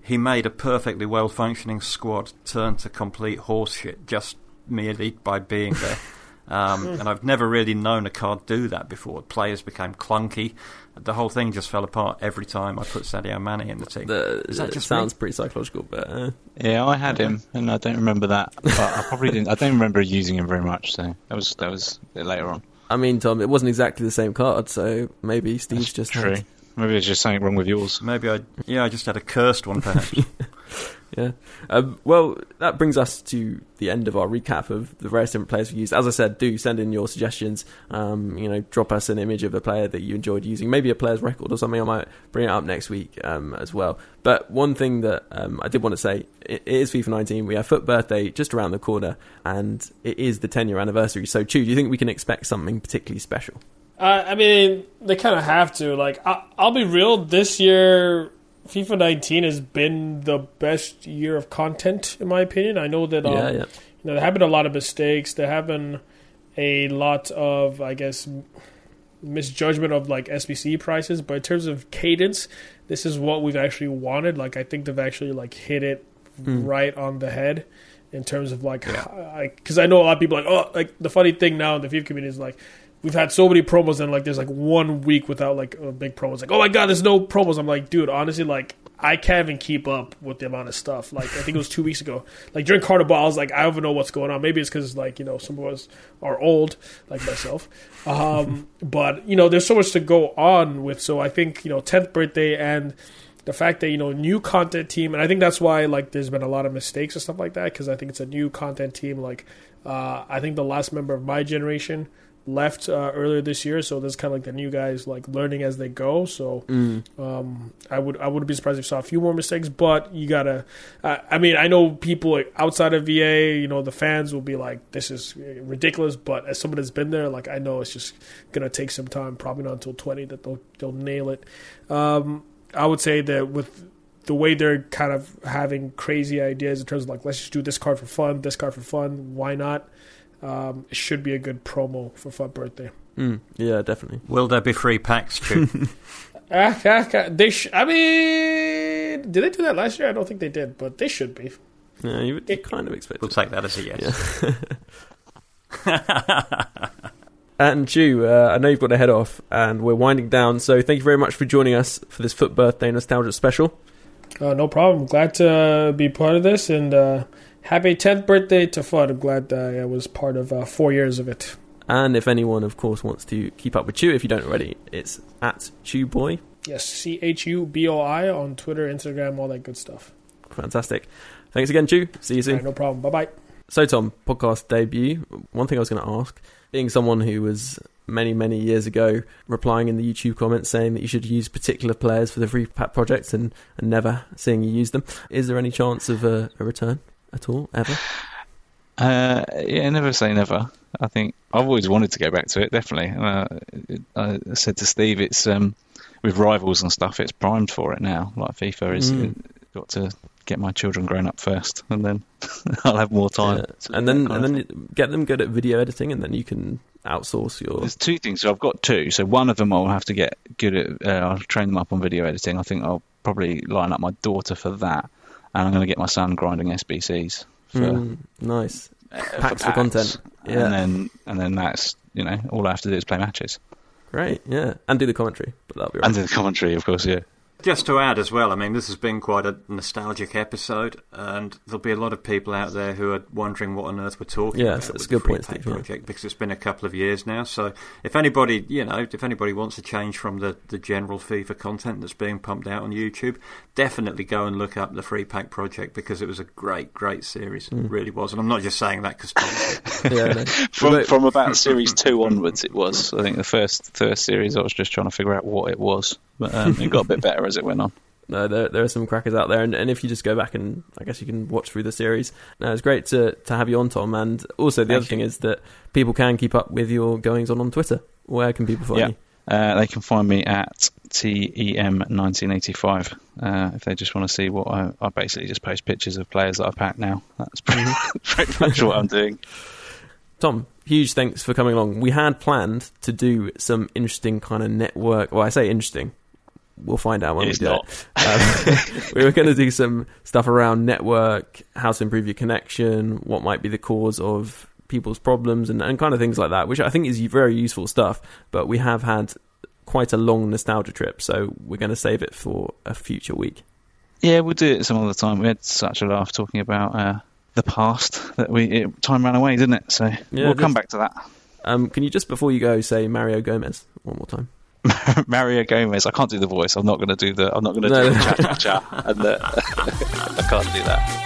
He made a perfectly well functioning squad turn to complete horseshit just merely by being there. *laughs* Um, and I've never really known a card do that before. Players became clunky. The whole thing just fell apart every time I put Sadio Mane in the team. the, Is that it just sounds pretty psychological, but uh, Yeah, I had him, and I don't remember that. But I probably didn't. I don't remember using him very much. So that was that was later on. I mean, Tom, it wasn't exactly the same card, so maybe Steve's just True. had- Maybe there's just something wrong with yours. Maybe I, yeah, I just had a cursed one perhaps. *laughs* Yeah. Um, well, that brings us to the end of our recap of the various different players we used. As I said, do send in your suggestions. Um, you know, drop us an image of a player that you enjoyed using, maybe a player's record or something. I might bring it up next week um, as well. But one thing that um, I did want to say, it, is FIFA 19. We have FUT Birthday just around the corner, and it is the 10 year anniversary. So, Chu, do you think we can expect something particularly special? Uh, I mean, they kind of have to. Like, I, I'll be real. This year, FIFA 19 has been the best year of content, in my opinion. I know that um, yeah, yeah. you know there have been a lot of mistakes. There have been a lot of, I guess, misjudgment of like SBC prices. But in terms of cadence, this is what we've actually wanted. Like, I think they've actually like hit it Mm. right on the head in terms of like, because I know a lot of people like, oh, like the funny thing now in the FIFA community is like. We've had so many promos and like there's like one week without like a big promo. It's like, oh my god, there's no promos. I'm like, dude, honestly, like I can't even keep up with the amount of stuff. Like I think it was two weeks ago. Like during Carnival, I was like, I don't even know what's going on. Maybe it's because like you know some of us are old, like myself. Um, *laughs* but you know, there's so much to go on with. So I think you know, 10th birthday and the fact that you know new content team, and I think that's why like there's been a lot of mistakes and stuff like that because I think it's a new content team. Like uh, I think the last member of my generation left uh, earlier this year, so there's kind of like the new guys like learning as they go. So um, I would I wouldn't be surprised if you saw a few more mistakes, but you gotta. Uh, I mean, I know people like, outside of EA, you know, the fans will be like, "This is ridiculous," but as someone that's been there, like I know it's just gonna take some time. Probably not until twenty that they'll they'll nail it. Um, I would say that with the way they're kind of having crazy ideas in terms of like, let's just do this card for fun, this card for fun. Why not? Um, it should be a good promo for FUT Birthday. Mm, yeah, definitely. Will there be free packs, Chu? Ah, ah, ah, they sh- I mean, did they do that last year? I don't think they did, but they should be. Yeah, you would you kind of expect we'll it. take that as a yes. *laughs* And Chu, uh, I know you've got to head off, and we're winding down. So thank you very much for joining us for this FUT Birthday Nostalgia Special. Uh, no problem. Glad to be part of this, and uh, happy 10th birthday to FUT. I'm glad I was part of uh, four years of it. And if anyone, of course, wants to keep up with Chu, if you don't already, it's at ChuBoi. Yes, C H U B O I on Twitter, Instagram, all that good stuff. Fantastic. Thanks again, Chu. See you soon. right, no problem. Bye bye. So, Tom, podcast debut. One thing I was going to ask, being someone who was many, many years ago replying in the YouTube comments saying that you should use particular players for the free pack projects and, and never seeing you use them, is there any chance of a, a return at all, ever? Uh, yeah, never say never. I think I've always wanted to go back to it. Definitely. Uh, I said to Steve, it's um, with rivals and stuff. It's primed for it now. Like FIFA is Mm. got to get my children grown up first, and then *laughs* I'll have more time. Yeah. And then and of then get them good at video editing, and then you can outsource your. There's two things. So I've got two. So one of them I'll have to get good at. Uh, I'll train them up on video editing. I think I'll probably line up my daughter for that, and I'm going to get my son grinding SBCs for, Mm, nice. uh, packs for content. Yeah. And then and then that's you know all I have to do is play matches Great. Yeah. And do the commentary, but that'll be right. and do the commentary, of course. Yeah. Just to add as well, I mean, this has been quite a nostalgic episode, and there'll be a lot of people out there who are wondering what on earth we're talking Yes, about. that's with a good point, Pack Steve, yeah. Project because it's been a couple of years now. So, if anybody, you know, if anybody wants to change from the, the general FIFA content that's being pumped out on YouTube, definitely go and look up the Free Pack Project because it was a great, great series. Mm. It really was, and I'm not just saying that because *laughs* yeah. No. *laughs* From from about series two onwards, it was. I think the first first series, I was just trying to figure out what it was, but um, it got a bit better as it went on. *laughs* no, there there are some crackers out there, and, and if you just go back and I guess you can watch through the series. No, it's great to to have you on, Tom. And also the Thank other thing is that people can keep up with your goings on on Twitter. Where can people find Yeah. you? Uh, they can find me at E TEM1985 uh, if they just want to see what I, I basically just post pictures of players that I pack now. That's pretty, *laughs* pretty much what I'm doing. Tom, huge thanks for coming along. We had planned to do some interesting kind of network. Well, I say interesting. We'll find out when It's we do not. it. Um, *laughs* *laughs* we were going to do some stuff around network, how to improve your connection, what might be the cause of people's problems, and, and kind of things like that, which I think is very useful stuff. But we have had quite a long nostalgia trip, so we're going to save it for a future week. Yeah, we'll do it some other time. We had such a laugh talking about uh, the past that we it, time ran away, didn't it? So we'll it come back to that. Um, can you just before you go say Mario Gomez one more time? *laughs* Mario Gomez. I can't do the voice. I'm not going to do the. I'm not going to No. do the cha cha. And the, *laughs* I can't do that.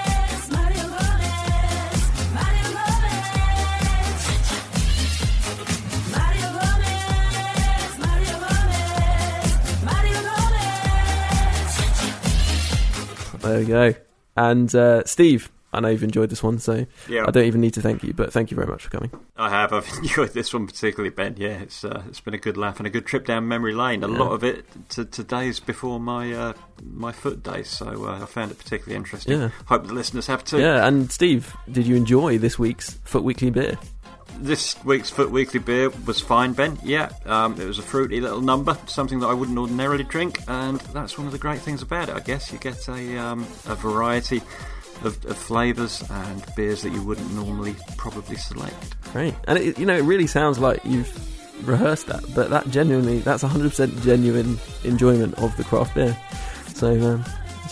There we go. And uh, Steve, I know you've enjoyed this one, so Yeah. I don't even need to thank you, but thank you very much for coming. I have. I've *laughs* enjoyed this one particularly, Ben. Yeah, it's uh, it's been a good laugh and a good trip down memory lane. A Yeah. lot of it to, to days before my uh, my FUT days, so uh, I found it particularly interesting. Yeah. Hope the listeners have too. Yeah, and Steve, did you enjoy this week's FUT Weekly beer? This week's FUT Weekly beer was fine, Ben. Yeah, um, it was a fruity little number, something that I wouldn't ordinarily drink, and that's one of the great things about it. I guess you get a um, a variety of, of flavours and beers that you wouldn't normally probably select. Great. And it, you know, it really sounds like you've rehearsed that, but that genuinely, that's 100% genuine enjoyment of the craft beer. So, um,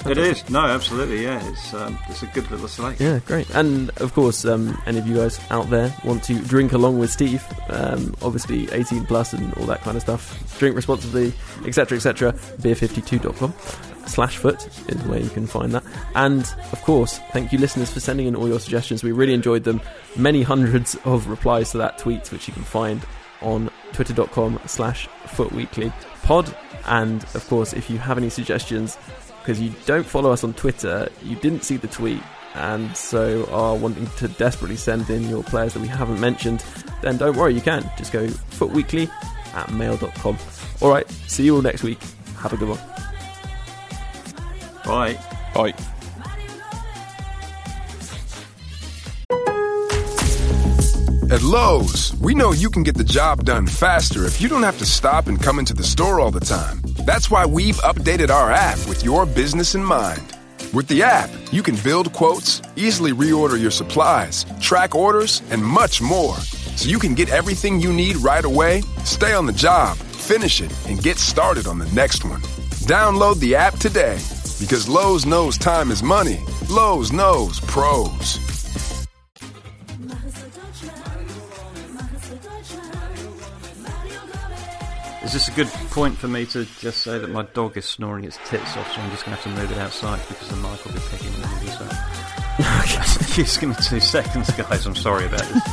It is no, absolutely, yeah. It's um, it's a good little selection. Yeah, great. And of course, um, any of you guys out there want to drink along with Steve, um, obviously 18 plus and all that kind of stuff. Drink responsibly, etc., etc. Beer52.com slash FUT is where you can find that. And of course, thank you, listeners, for sending in all your suggestions. We really enjoyed them. Many hundreds of replies to that tweet, which you can find on twitter.com slash footweekly pod. And of course, if you have any suggestions, because you don't follow us on Twitter, you didn't see the tweet, and so are wanting to desperately send in your players that we haven't mentioned, then don't worry, you can. Just go footweekly at mail.com. Alright, see you all next week. Have a good one. Bye. Bye. At Lowe's, we know you can get the job done faster if you don't have to stop and come into the store all the time. That's why we've updated our app with your business in mind. With the app, you can build quotes, easily reorder your supplies, track orders, and much more. So you can get everything you need right away, stay on the job, finish it, and get started on the next one. Download the app today because Lowe's knows time is money. Lowe's knows pros. Machst du Deutschland, machst du Deutschland, Mario Gomez. Is this a good point for me to just say that my dog is snoring its tits off, so I'm just going to have to move it outside because the mic will be picking it up. So. just give me two seconds, guys. I'm sorry about this.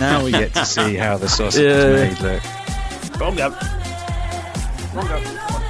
Now we get to see how the sausage Yeah. is made. Look. Wrong up. Machst du